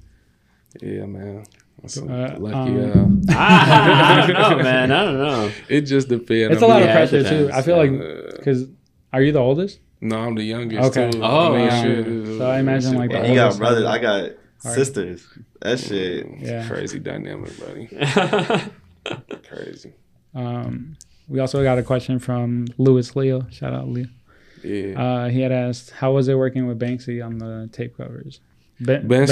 Yeah, man. That's Uh, lucky. um, uh, I don't know, man. I don't know. it just depends. It's a lot of Yeah, it pressure too. I feel like because are you the oldest? no, I'm the youngest. Okay. Too. Oh, I mean, wow. shit, So I imagine, shit, like, the And you got brothers. son. I got sisters. That shit. Yeah. crazy dynamic, buddy. Crazy. Um, we also got a question from Louis Leo. Shout out Leo. Yeah. Uh, he had asked, "How was it working with Banksy on the tape covers?" Ben, Bensky,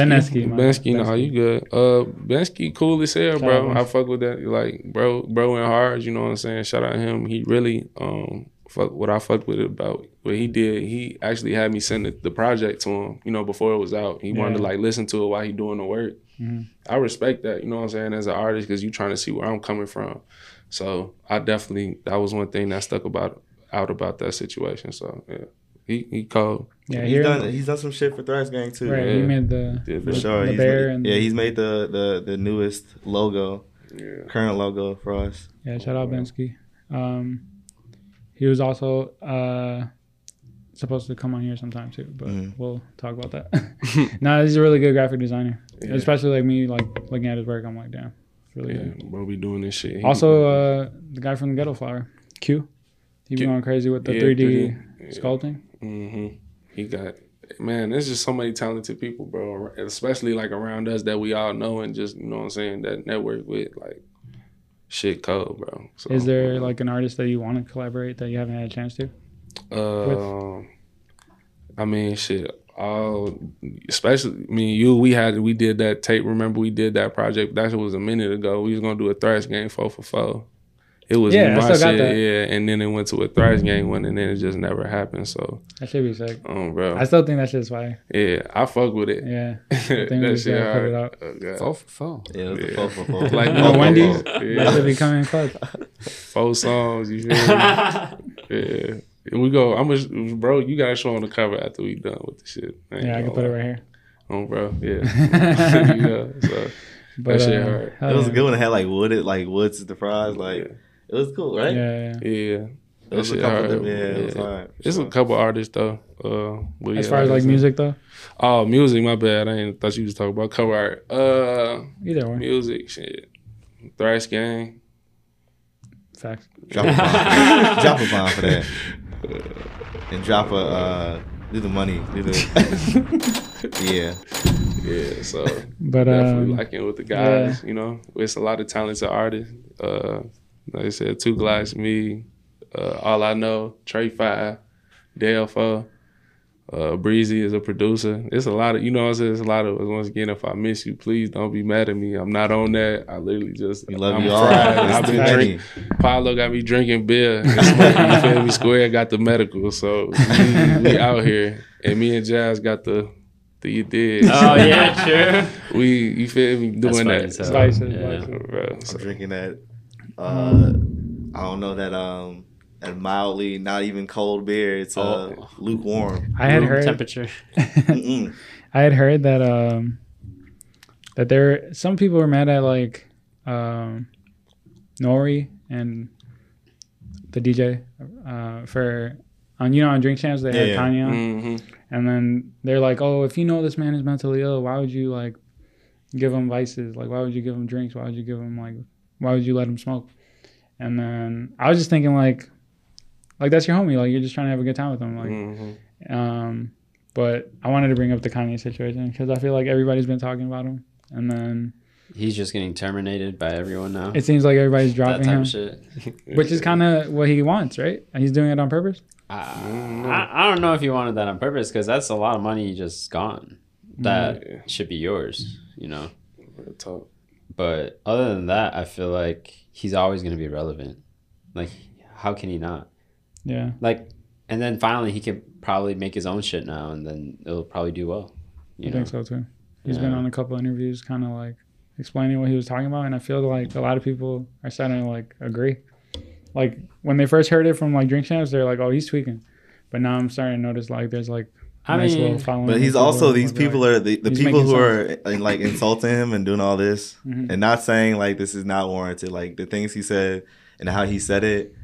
Benesky, bad. no, you good. Uh, Bensky, cool as hell, bro. I fuck with that. Like, bro, bro, and hard. You know what I'm saying? Shout out to him. He really, um, fuck what I fucked with about what he did. He actually had me send the, the project to him. You know, before it was out. He wanted to like listen to it while he doing the work. Mhm. I respect that. You know what I'm saying? As an artist, because you trying to see where I'm coming from. So I definitely that was one thing that stuck about out about that situation. So yeah, he he called. Yeah, he's here, done. He's done some shit for Thraxx Gang too. right. He made the Yeah, For for sure. the He's bear made, and yeah, he's made the, the the newest logo, Yeah. current logo for us. yeah. Shout out Oh, wow. Bensky. Um, he was also uh supposed to come on here sometime too, but Mhm. we'll talk about that. no, he's a really good graphic designer, Yeah. especially like me, like looking at his work. I'm like, damn, it's really Yeah, good. bro, we doing this shit. He- Also, uh, the guy from the Ghetto Flower, Q. He been Q. going crazy with the Yeah, 3D, 3D. Yeah. sculpting. Hmm He got man. There's just so many talented people, bro. Especially like around us that we all know and just you know what I'm saying that network with like shit cold, bro. So, Is there like an artist that you want to collaborate that you haven't had a chance to? Um, I mean, shit. All, especially me and you, we had we did that tape. Remember, we did that project. That was a minute ago. We was gonna do a Thraxx Gang four for four. It was Yeah, I my still got shit, that. yeah. And then it went to a Thraxx Gang one, and then it just never happened. So, That should be sick. um, bro, I still think that shit's fire. yeah, I fuck with it. Yeah. that we just shit gotta put hard. it out. Oh, God. Four for four. Yeah, it was the Yeah. four for four. Like Oh, four for Wendy's? four. That Yeah. should be coming clutch. Four songs, you feel me? yeah. And we go. I'm a, bro. You gotta show on the cover after we done with the shit. ain't Yeah, I can gonna put it right here. Oh, bro. Yeah. yeah. So But, shit uh, hard. It was yeah. a good one. It had like wooded, like woods at the fries. Like it was cool, right? Yeah, yeah. yeah. It a couple hard. different- yeah, it was Yeah. hard. It's a couple artists though. Uh, As yeah, far as like music though, Oh, music. My bad. I didn't thought you was talking about cover art. Uh, either one. music. Shit. Thraxx Gang. Facts. Drop a bomb. drop a bomb for that. And drop a uh, do the money. Do the yeah. Yeah, so But definitely um, like in with the guys. You know, it's a lot of talented artists. Uh, like I said, Two Glass, me, uh, All I Know, Trey Five, Dale Four, uh, Breezy is a producer. It's a lot of you know. what I'm saying it's a lot of once again. If I miss you, please don't be mad at me. I'm not on that. I literally just We love I'm you all. fried. It's I've been drinking. Pablo got me drinking beer. And Square, you feel me? Square got the medical, so we, we out here, and me and Jazz got the the you did. Oh yeah, sure. We, you feel me, doing funny that. as hell. Spices, Yeah. spices. Bro, so- I'm drinking that. Uh, I don't know that um that mildly not even cold beer. It's uh Oh. lukewarm. I had Room heard temperature. I had heard that um that there some people were mad at like um N.O.R.E. and the DJ uh for on you know on Drink Champs they had Yeah, yeah. Kanye on Mhm. and then they're like oh if you know this man is mentally ill why would you like give him vices like why would you give him drinks why would you give him like why would you let him smoke and then I was just thinking like like that's your homie like you're just trying to have a good time with him like Mhm. um, but I wanted to bring up the Kanye situation because I feel like everybody's been talking about him, and then He's just getting terminated by everyone now. it seems like everybody's that dropping type him, of shit. which is kind of what he wants, right? And he's doing it on purpose. I, I, I don't know if you wanted that on purpose because that's a lot of money just gone. That Yeah. should be yours, you know. Talk. But other than that, I feel like he's always going to be relevant. Like, how can he not? Yeah, Like, and then finally he can probably make his own shit now, and then it'll probably do well. You I know, think so too. He's been on a couple interviews, kind of like explaining what he was talking about, and I feel like a lot of people are starting to like agree. Like when they first heard it from like Drink Champs, they're like, "Oh, he's tweaking," but now I'm starting to notice like there's like I nice mean, following. But he's also these people are the, the He's people making who are uh, like insulting him and doing all this Mhm. and not saying like this is not warranted. Like the things he said and how he said it,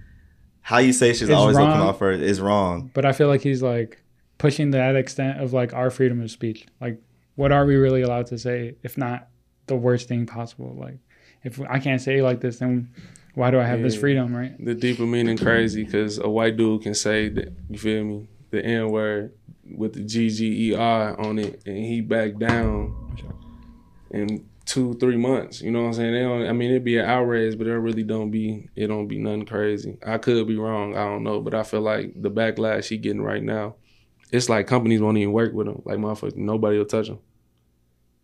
how you say shit's It's always gonna come wrong. out first is wrong. but I feel like he's like pushing that extent of like our freedom of speech. Like, what are we really allowed to say if not the worst thing possible? Like, if I can't say like this, then why do I have this freedom, right? The deeper meaning crazy because a white dude can say that you feel me the N word with the G G E R on it and he backed down in two three months. You know what I'm saying? They don't. I mean, it'd be an outrage, but it really don't be. It don't be nothing crazy. I could be wrong. I don't know, but I feel like the backlash he getting right now, it's like companies won't even work with him. Like motherfucker, nobody will touch him.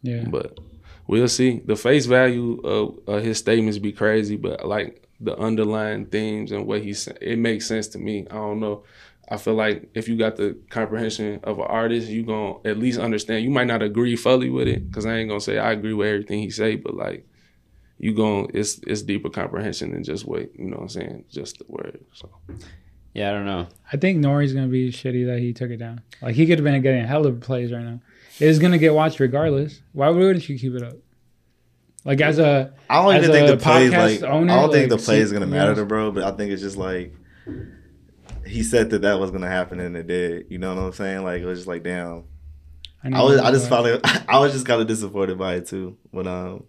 Yeah. But we'll see. The face value of uh, his statements be crazy, but like the underlying themes and what he's it makes sense to me. I don't know. I feel like if you got the comprehension of an artist, you gonna at least understand. You might not agree fully with it, cause I ain't gonna say I agree with everything he say, but like you gon' it's it's deeper comprehension than just what you know what I'm saying, just the word. So yeah, I don't know. I think N.O.R.E.'s gonna be shitty that he took it down. Like he could have been getting a hell of a plays right now. It's gonna get watched regardless. Why wouldn't you keep it up? Like as a I don't As even think the plays podcast like owner, I don't think like, the play is gonna matter yeah. to bro, but I think it's just like he said that that was gonna happen and it did. You know what I'm saying? Like it was just like damn. know I was I just found it I was just kind of disappointed by it too. When um,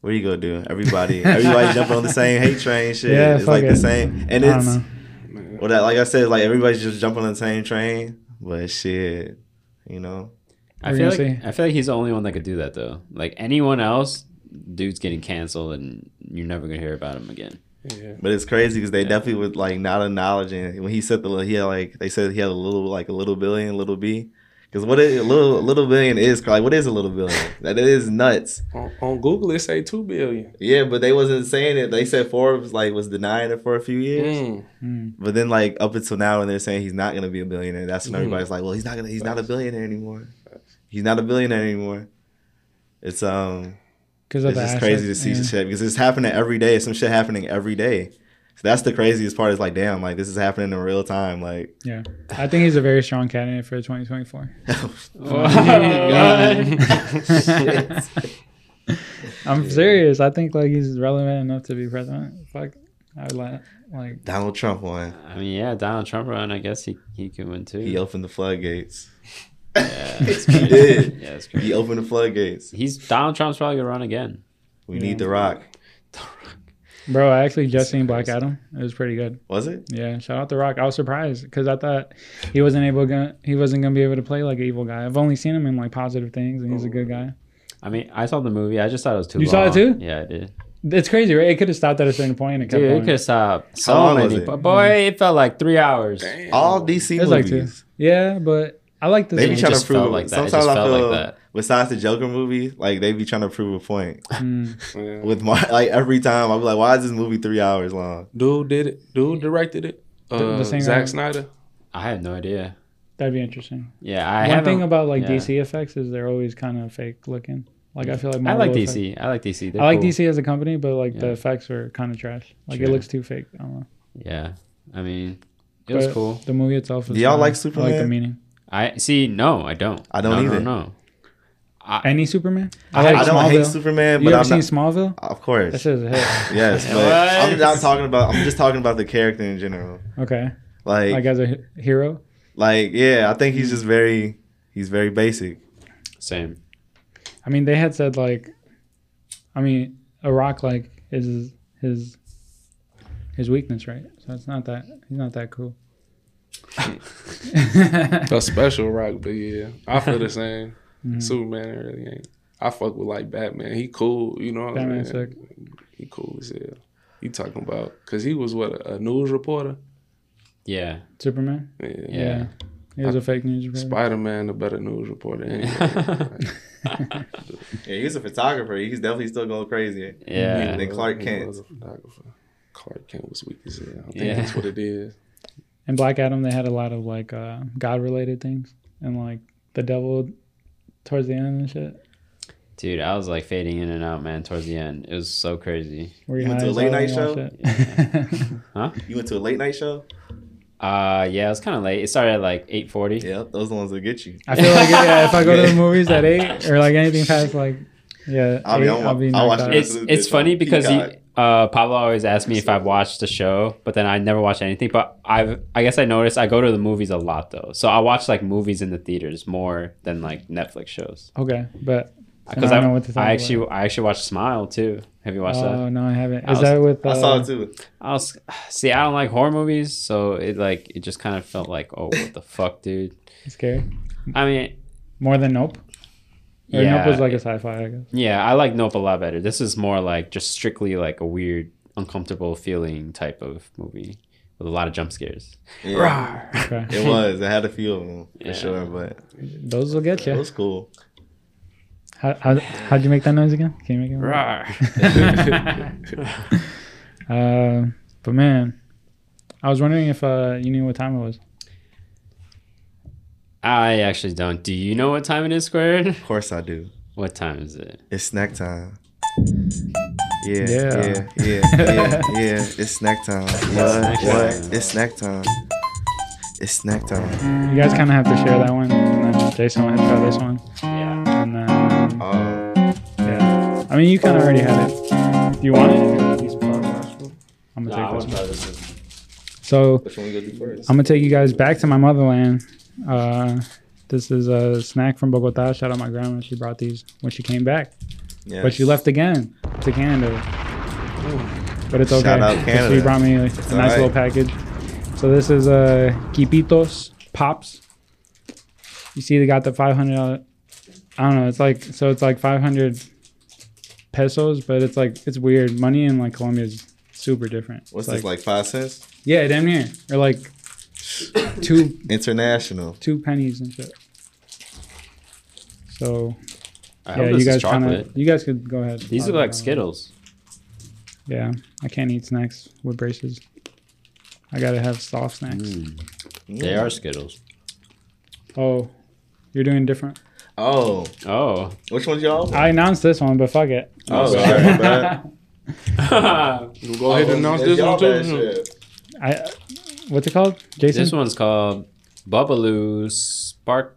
what are you gonna do? Everybody everybody jumping on the same hate train shit. Yeah, it's fuck like the same, and I it's know. well that like I said, like everybody's just jumping on the same train. But shit, you know. I feel like see. I feel like he's the only one that could do that though. Like anyone else, dude's getting canceled, and you're never gonna hear about him again. Yeah. But it's crazy because they Yeah. definitely would like not acknowledging when he said the little he had like they said he had a little like a little billion, little b. Because what is a little little billion is like what is a little billion? That is nuts. On, on Google it say two billion. Yeah, but they wasn't saying it. They said Forbes like was denying it for a few years. Mm. Mm. But then like up until now, when they're saying he's not gonna be a billionaire, that's when Mhm. everybody's like, well, he's not gonna he's not a billionaire anymore. He's not a billionaire anymore. It's um Because it's the just crazy to see yeah. shit because it's happening every day. Some shit happening every day. So that's the craziest part. Is like, damn, like this is happening in real time. Like, Yeah, I think he's a very strong candidate for 2024. I'm serious. I think like he's relevant enough to be president. Fuck, I would like like Donald Trump won. I mean, yeah, Donald Trump won. I guess he he can win too. He opened the floodgates. Yeah, He did. Yeah, it's He opened the floodgates. He's Donald Trump's probably gonna run again. We Yeah. need the rock. Bro, I actually just seen Black Adam. It was pretty good. Was it? Yeah, shout out The Rock. I was surprised because I thought he wasn't able to, he wasn't gonna be able to play like an evil guy. I've only seen him in like positive things, and he's a good guy. I mean, I saw the movie. I just thought it was too. You saw it long. too? Yeah, I did. It's crazy, right? It could have stopped at a certain point and it kept Dude, it going. could have stopped so long was many. it? But boy, it felt like three hours. Damn. All DC It was like two. movies. Yeah, but I like this. They be It one. trying to prove. felt like that. Sometimes I feel, like that. besides the Joker movie, like they be trying to prove a point. Mm. Yeah. With my like every time, I'm like, why is this movie three hours long? Dude did it. Dude directed it. Uh, The- the singer- Zack Snyder. I have no idea. That'd be interesting. Yeah, I One haven't- thing about like yeah. DC effects is they're always kind of fake looking. Like I feel like I Marvel like effects- DC. I like DC. They're I like cool. DC as a company, but like the effects are kind of trash. Like it looks too fake. I don't know. Yeah, I mean, it was cool. The movie itself is. Do y'all fine. like I like the Superman? meaning. I see. No, I don't. I don't no, either. No, no. Any Superman? I, like I don't hate Smallville. Superman, You but ever I'm seen not. Smallville? Of course, That shit is a hit. yes, but What? I'm not talking about. I'm just talking about the character in general. Okay, Like, like as a hero. like, yeah, I think he's just very. He's very basic. Same. I mean, they had said like, I mean, a rock like is his his weakness, right? So it's not that he's not that cool. A special rock, but yeah, I feel the same. Mhm. Superman really ain't. I fuck with like Batman. He cool, you know what I'm Batman's saying? He cool as hell. He talking about because he was what a, a news reporter. Yeah. Superman. Yeah. Yeah. Yeah, he was a fake news reporter. Spider Man, a better news reporter. Anyway. Yeah, he's a photographer. He's definitely still going crazy. Yeah. Than Clark He Kent. was a photographer. Clark Kent was weak as hell. I think Yeah. that's what it is. In Black Adam, they had a lot of like uh, God related things and like the devil towards the end and shit. Dude, I was like fading in and out, man, towards the end. It was so crazy. Where You went to a late night show? all shit. You went to a late night show? Uh yeah, it was kind of late. It started at like 8:40. Yeah, those are the ones that get you. I feel like yeah, if I go to the movies at eight or like anything past like yeah, I'll be- I'll- I'll be I'll watch out. it. It's it's funny because he, Peacock. Uh Pablo always asks me if I've watched the show, but then I never watch anything. But I I guess I noticed I go to the movies a lot though. So I watch like movies in the theaters more than like Netflix shows. okay, but Because I I, don't know what to talk I actually I actually watched Smile too. Have you watched that? oh no, I haven't. I Is was- that with? Uh, I saw it too. I was see, I don't like horror movies, so it like it just kind of felt like, oh, what the fuck, dude. Scary I mean, more than Nope. Or yeah, Nope was like a sci-fi, I guess. yeah, I like Nope a lot better. This is more like just strictly like a weird, uncomfortable feeling type of movie with a lot of jump scares. Yeah, Okay, it was. It had a few of them for Yeah. sure, but those will get it you. was cool. How, how how'd you make that noise again? Can you make it? Uh, but man, I was wondering if uh you knew what time it was. I actually don't. Do you know what time it is, Squared? Of course I do. What time is it? It's snack time. Yeah, Yeah. yeah, yeah, yeah, yeah. It's snack time. What? What? It's snack time. It's snack time. You guys kind of have to share that one, and then Jason will try this one, Yeah. and then Um, yeah. I mean, you kind of already had it. Do you want it? I'm gonna I take want this to one. try this one. So which one we gonna do first? I'm gonna take you guys back to my motherland. Uh, this is a snack from Bogota. Shout out my grandma. She brought these when she came back, Yes. but she left again to Canada. But it's okay. Shout out Canada. She brought me a, a nice little package. So this is uh, Quipitos Pops. You see, they got the 500. I don't know. It's like so. It's like 500 pesos, but it's like it's weird. Money in like Colombia is super different. What's It's this like five cents? Yeah, damn near. Or like two International. two pennies and shit. So I yeah, hope you guys is kind of you guys could go ahead. These look Uh, like Skittles. Yeah, I can't eat snacks with braces. I gotta have soft snacks. Mm, They are Skittles. Oh, you're doing different. Oh, Oh. which one's y'all? I announced this one, but fuck it. Oh, sorry, my bad. You go ahead and announce this one too. I what's it called, Jason? this one's called Bubbaloo Spark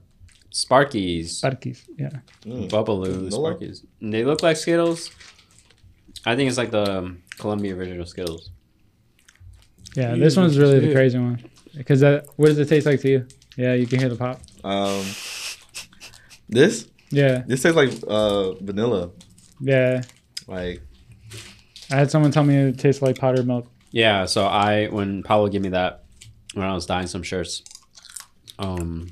Sparkies. Sparkies. Yeah. Mm. Bubbaloo Vanilla? Sparkies. And They look like Skittles. I think it's like the um, Colombia original Skittles. Yeah, Jesus, this one's really the crazy one. Because that, what does it taste like to you? Yeah, you can hear the pop. Um, this Yeah, this tastes like uh vanilla. yeah. Like I had someone tell me it tastes like powdered milk. Yeah, so I when Pablo gave me that when I was dyeing some shirts, um,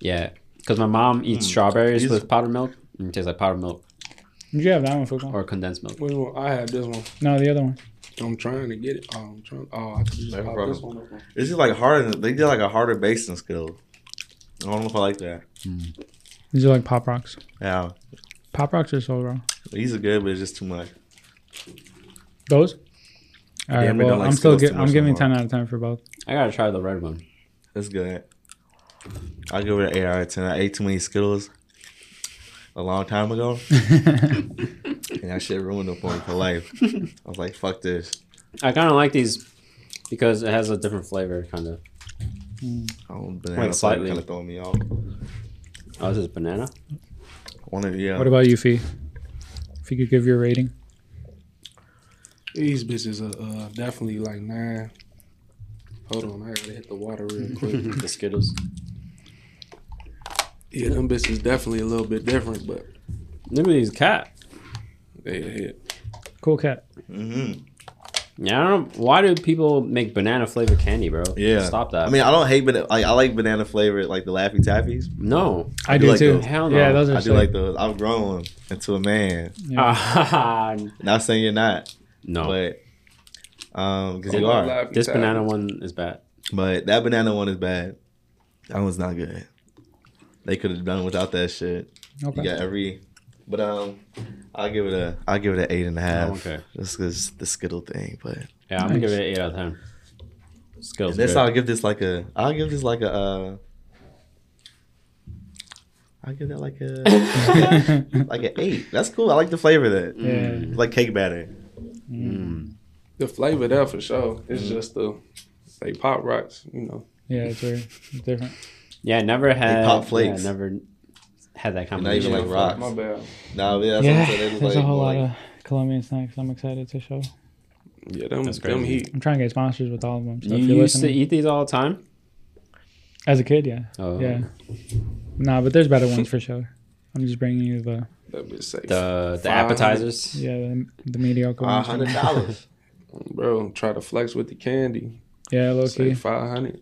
yeah, because my mom eats Mm. strawberries These- with powdered milk, and it tastes like powdered milk Did you have that one, Fuko? or condensed milk. Which one? I had this one. No, the other one. I'm trying to get it. Oh, I'm trying. Oh, I could just No pop this one up. It's just like harder. They did like a harder bass than Skittles. I don't know if I like that. These are like pop rocks. Yeah, Pop rocks are so raw. these are good, but it's just too much. Those. All right. Well, like I'm still. Skittles Gi- I'm giving more. ten out of ten for both. I gotta try the red one. It's good. I'll give it an 8 out of 10. I ate too many Skittles a long time ago, and that shit ruined it for me for life. I was like, fuck this. I kind of like these because it has a different flavor, kind of. Oh, Like banana slightly. slightly kind of throwing me off. Oh, this is banana. One of yeah. What about you, Fee? If you could give your rating. These bitches are uh, definitely like nine. Hold on, I gotta hit the water real quick. the Skittles. yeah, them bitches definitely a little bit different, but Look at these cat. they a hit. Cool cat. Mm-hmm. Yeah, I don't know. Why do people make banana flavored candy, bro? Yeah. Stop that. I mean, I don't hate, banana. like I like banana flavored, like the Laffy Taffies. no. I, do do like too. those. Hell no. Yeah, those are. I do like those. I've grown into a man. Yeah. Ah, Not saying you're not, no. but um, because you are. laughing this at banana one is bad. But that banana one is bad. That one's not good. They could have done without that shit. Okay. You got every, but um, I'll give it a, I'll give it an eight and a half. Oh, okay. Just because the Skittle thing, but Yeah, I'm gonna give it an eight out of ten. Skills. this good. I'll give this like a, I'll give this like a, uh, I'll give that like a, like an eight. That's cool. I like the flavor of that. yeah. Like cake batter. Mm. The flavor there for sure. It's Mhm. just the they pop rocks, you know. Yeah, it's weird. It's different. Yeah, I never had. pop flakes. Yeah, never had that They're not even like rocks. My bad. No, yeah, that's yeah, what I'm saying. They just there's like, a whole like, lot of Colombian snacks. I'm excited to show. Yeah, them, That's them heat. I'm trying to get sponsors with all of them. So You if you're used to eat these all the time. as a kid, yeah, Oh, yeah. Nah, but there's better ones for sure. I'm just bringing you the That bitch safe. The the appetizers. yeah the, the mediocre A ones. hundred dollars. Bro, try to flex with the candy. Yeah, low Say key. five hundred.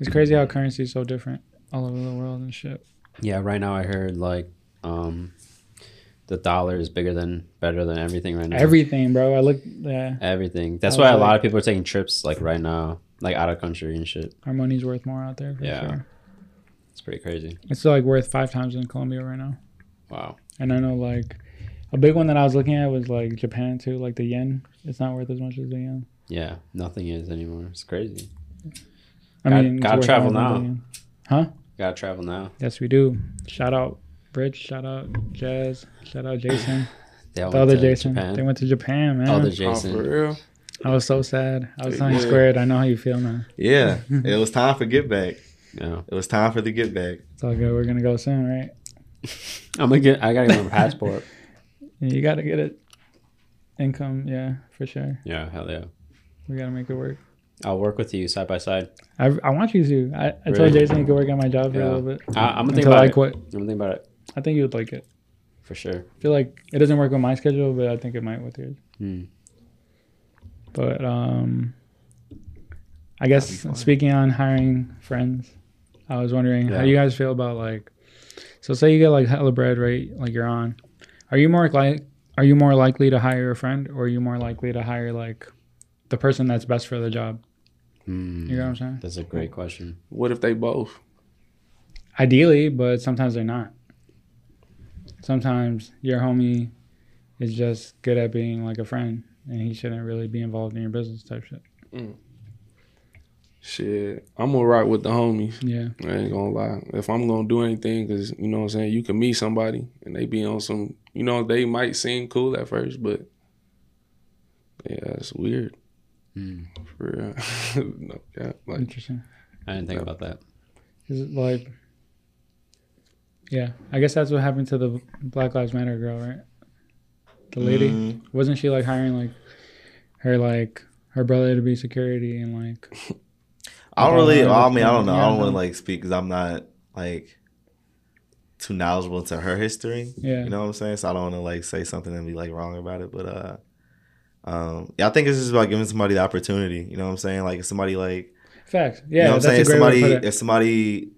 It's crazy how currency is so different all over the world and shit. Yeah, right now I heard like um the dollar is bigger than better than everything right now. Everything, bro. I look. Yeah, everything. That's I why was a lot of people are taking trips like right now, like out of country and shit. our money's worth more out there for Yeah. sure. It's pretty crazy. It's still like worth five times in Colombia right now. Wow. And I know like a big one that I was looking at was like Japan too. Like the yen, it's not worth as much as the yen. Yeah, nothing is anymore. It's crazy. I Gotta- mean, gotta travel now. Huh? Gotta travel now. Yes, we do. Shout out Rich. Shout out Jazz. Shout out Jason. They all the went other to Jason. Japan. They went to Japan, man. Other Jason. Oh, for real? I was so sad. I was telling you, Yeah. Squared. I know how you feel now. Yeah, it was time for get back. Yeah. It was time for the get back. It's all good. We're gonna go soon, right? I'm gonna get. I gotta get my passport. You got to get it. Income, yeah, for sure. yeah, hell yeah. We gotta make it work. I'll work with you side by side. I, I want you to. I, I told Jason he could work at my job for Yeah. a little bit. I, I'm gonna think about I it. I'm gonna think about it I think you would like it. for sure. I feel like it doesn't work with my schedule, but I think it might with yours. Hmm. But um, I guess speaking on hiring friends, I was wondering how you guys feel about like, so say you get like hella bread, right? Like you're on. Are you more like, are you more likely to hire a friend, or are you more likely to hire like the person that's best for the job? Hmm. You know what I'm saying? That's a great question. What if they both? Ideally, but sometimes they're not. Sometimes your homie is just good at being like a friend, and he shouldn't really be involved in your business type shit. Shit, I'm gonna ride with the homies. Yeah. I ain't gonna lie. If I'm gonna do anything, cause you know what I'm saying, you can meet somebody and they be on some, you know, they might seem cool at first, but yeah, it's weird Hmm. for real. no, yeah, like Interesting. I didn't think about that. Is it like, yeah, I guess that's what happened to the Black Lives Matter girl, right? The lady Mm, wasn't she like hiring like her like her brother to be security and like I don't really. I mean, I don't know. I don't want to like speak because I'm not like too knowledgeable into her history. yeah You know what I'm saying? So I don't want to like say something and be like wrong about it. But uh, Um, yeah, I think it's just about giving somebody the opportunity. You know what I'm saying? Like if somebody like Facts. you Yeah, know what I'm saying? If somebody to if somebody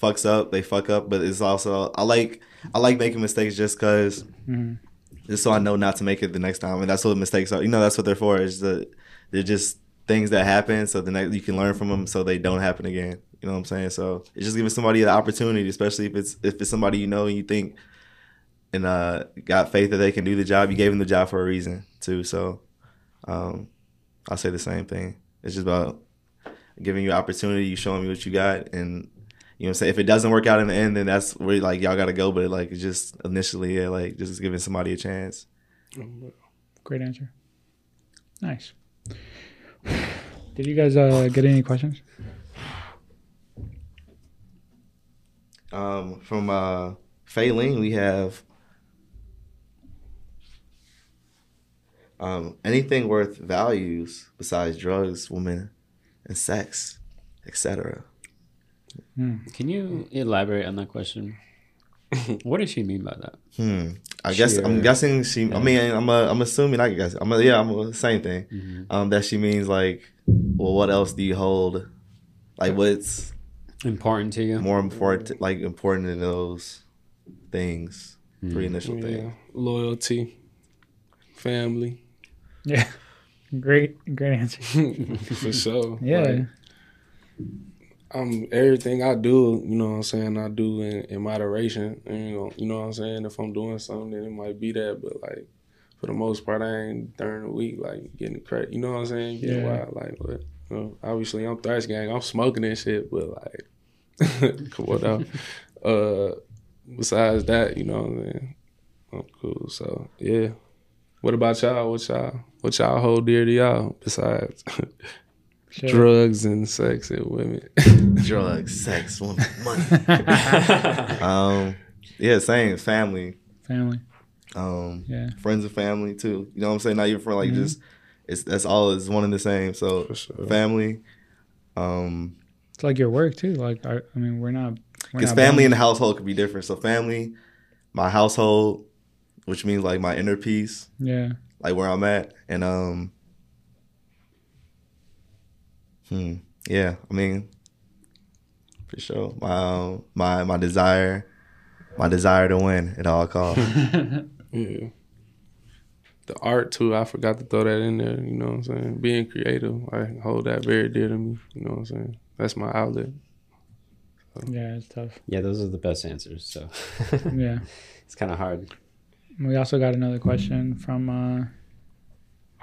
fucks up, they fuck up. But it's also I like I like making mistakes just because Mhm. just so I know not to make it the next time. And that's what mistakes are. You know, that's what they're for. Is that they're just things that happen, so the next you can learn from them, so they don't happen again. You know what I'm saying? So it's just giving somebody the opportunity, especially if it's if it's somebody you know and you think and uh got faith that they can do the job. You gave them the job for a reason too. So um I'll say the same thing. It's just about giving you opportunity, you showing me what you got, and you know what I'm saying. If it doesn't work out in the end, then that's where like y'all gotta go. But like it's just initially, yeah, like just giving somebody a chance. Great answer. Nice. Did you guys uh, get any questions? Um, from uh, Failing, we have um, anything worth values besides drugs, women, and sex, etc. Can you elaborate on that question? what does she mean by that? Hmm. I guess I'm guessing she. I mean, I'm. A, I'm assuming. I guess. I'm. A, yeah. I'm a, same thing. Mhm. Um, that she means like, well, what else do you hold? Like, what's Important to you? more important? Like, important than those things? Three initial Yeah. things. Loyalty, family, Yeah. Great, great answer. for sure. Yeah. Like, um, everything I do, you know what I'm saying, I do in, in moderation. And, you know, you know what I'm saying. If I'm doing something, then it might be that, but like for the most part, I ain't during the week like getting crazy. You know what I'm saying? Getting Yeah. wild, like. But you know, obviously, I'm Thraxx Gang. I'm smoking and shit, but like, come on now. Uh, besides that, you know what I'm saying. I'm cool. So yeah. What about y'all? What y'all? What y'all hold dear to y'all besides Sure. drugs and sex and women? Drugs, sex, women, money. um, yeah, same. Family. Family. Um, Yeah. friends and family too. You know what I'm saying? Not even for like Mhm. just. It's that's all is one and the same. So For sure. family. Um, It's like your work too. Like I, I mean, we're not. we're Because family in bound- the household could be different. So family, my household, which means like my inner peace, Yeah. like where I'm at, and um, hmm, yeah. I mean, for sure, my um, my my desire, my desire to win at all costs. Yeah. The art too, I forgot to throw that in there, you know what I'm saying? Being creative, I hold that very dear to me, you know what I'm saying? That's my outlet. Yeah, it's tough. Yeah, those are the best answers. So Yeah. it's kind of hard. We also got another question from uh,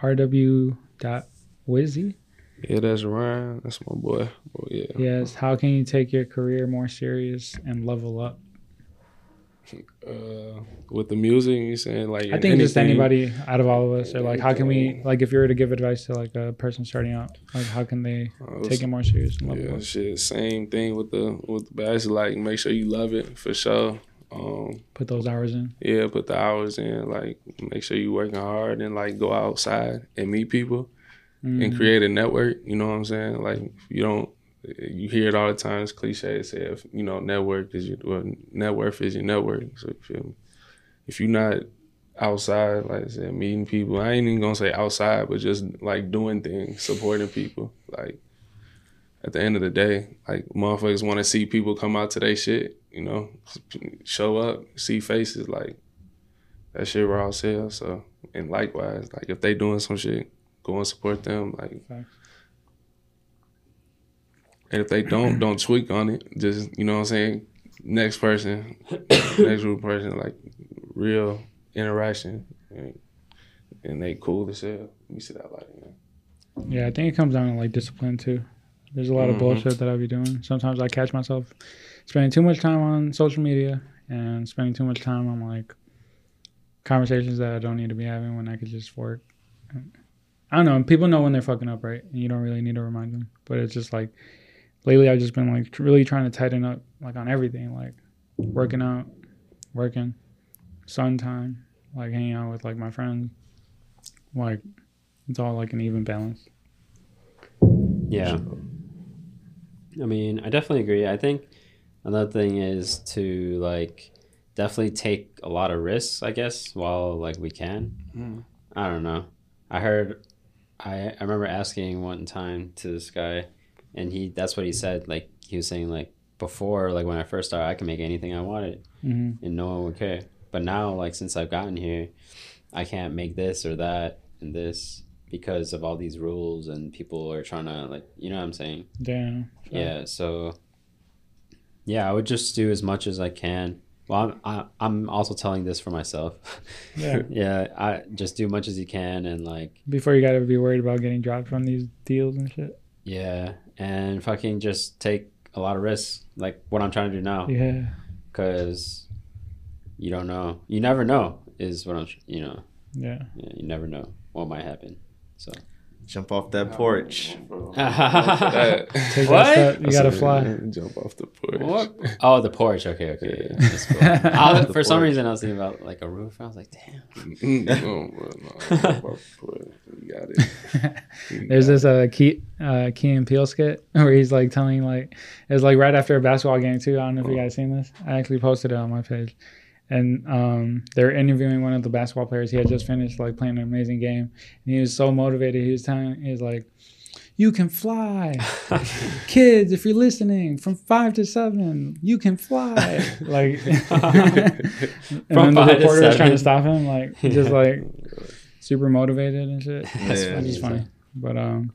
RW.Wizzy. Yeah, that's Ryan. That's my boy. Oh yeah. Yes. How can you take your career more serious and level up? Uh, with the music, you saying like I in think just anybody out of all of us, or like, how can we, like, if you were to give advice to like a person starting out, like, how can they Uh, take it more serious and level Yeah, up? shit. Same thing with the with the bass. Like, make sure you love it for sure. Um, Put those hours in. yeah, put the hours in. Like, make sure you're working hard and like go outside and meet people and Mhm. create a network. You know what I'm saying? Like, you don't, you hear it all the time. It's cliche to say, if, you know, network is your well, net worth is your network. So you feel me? If you're not outside, like I said, meeting people, I ain't even gonna say outside, but just like doing things, supporting people, like at the end of the day, like motherfuckers want to see people come out to their shit, you know, show up, see faces, like that shit raw sell. So and likewise, like if they doing some shit, go and support them. Like, and if they don't, don't tweak on it. Just you know what I'm saying. Next person, next group person, like real interaction, and, and they cool as hell. You see that. You know? Yeah, I think it comes down to like discipline too. There's a lot of Mhm. bullshit that I be doing. Sometimes I catch myself spending too much time on social media and spending too much time on like conversations that I don't need to be having when I could just work. I don't know. People know when they're fucking up, right? And you don't really need to remind them. But it's just like lately I've just been like really trying to tighten up like on everything, like working out, working, sun time, like hanging out with like my friends. Like it's all like an even balance. Yeah. I mean, I definitely agree. I think another thing is to like definitely take a lot of risks, I guess, while like we can. Mm. I don't know. I heard, I I remember asking one time to this guy, and he that's what he said. Like he was saying like before, like when I first started, I could make anything I wanted, hmm and no one would care. But now, like since I've gotten here, I can't make this or that and this because of all these rules and people are trying to like you know what I'm saying. Damn. Yeah, so yeah, I would just do as much as I can. Well, I'm I, I'm also telling this for myself. Yeah. yeah, I just do much as you can and like Before you gotta be worried about getting dropped from these deals and shit. yeah, and fucking just take a lot of risks, like what I'm trying to do now, Yeah. because you don't know, you never know, is what I'm, you know, Yeah. yeah, you never know what might happen. So Jump off that porch. That. Take What? that. You gotta said, fly. Jump off the porch. what? Oh, the porch. Okay, okay. Yeah. That's cool. Was- The for some reason, I was thinking about like a roof. I was like, damn. No, no, jump off the porch. You got it. You There's got this uh Key uh Key and Peele skit where he's like telling like it was like right after a basketball game too. I don't know if you guys seen this. I actually posted it on my page. And um they're interviewing one of the basketball players. He had just finished like playing an amazing game. And he was so motivated. He was telling he was like, You can fly. Kids, if you're listening, from five to seven, you can fly. Like and From then the reporter was trying to stop him, like just like super motivated and shit. That's Yeah. funny. It's funny. But um,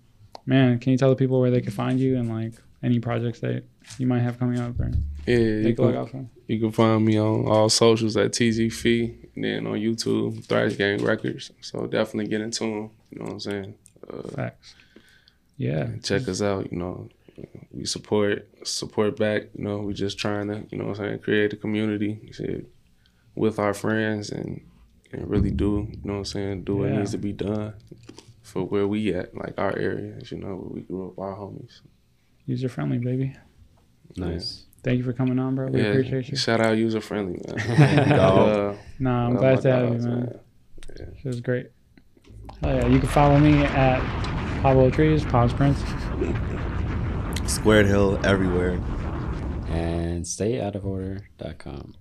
man, can you tell the people where they can find you and like any projects that you might have coming up or Yeah, you take a look can, you can find me on all socials at TG Fee, and then on YouTube, Thraxx Gang Records. So definitely get into them. You know what I'm saying? Uh, Facts. Yeah. check us out. You know, we support support back. You know, we just trying to, you know, what I'm saying, create a community shit, with our friends and and really do, you know, what I'm saying, do what Yeah. needs to be done for where we at, like our areas. You know, where we grew up, our homies. User friendly, baby. Nice. Thank you for coming on, bro. We appreciate you. Shout out user friendly, man. Dog. Uh, Nah, I'm glad to have you, dogs, man. It was great. Oh yeah, you can follow me at Pablo Trees, Pab's Prince. Squared Hill everywhere. And stayoutaforder.com.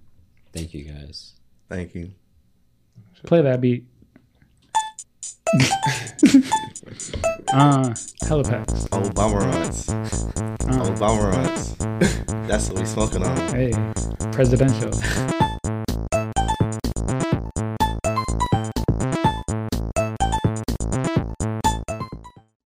Thank you guys. Thank you. Play that beat. uh, helipads. Obama runs. Uh, Obama runs. That's what we smoking on. hey, presidential.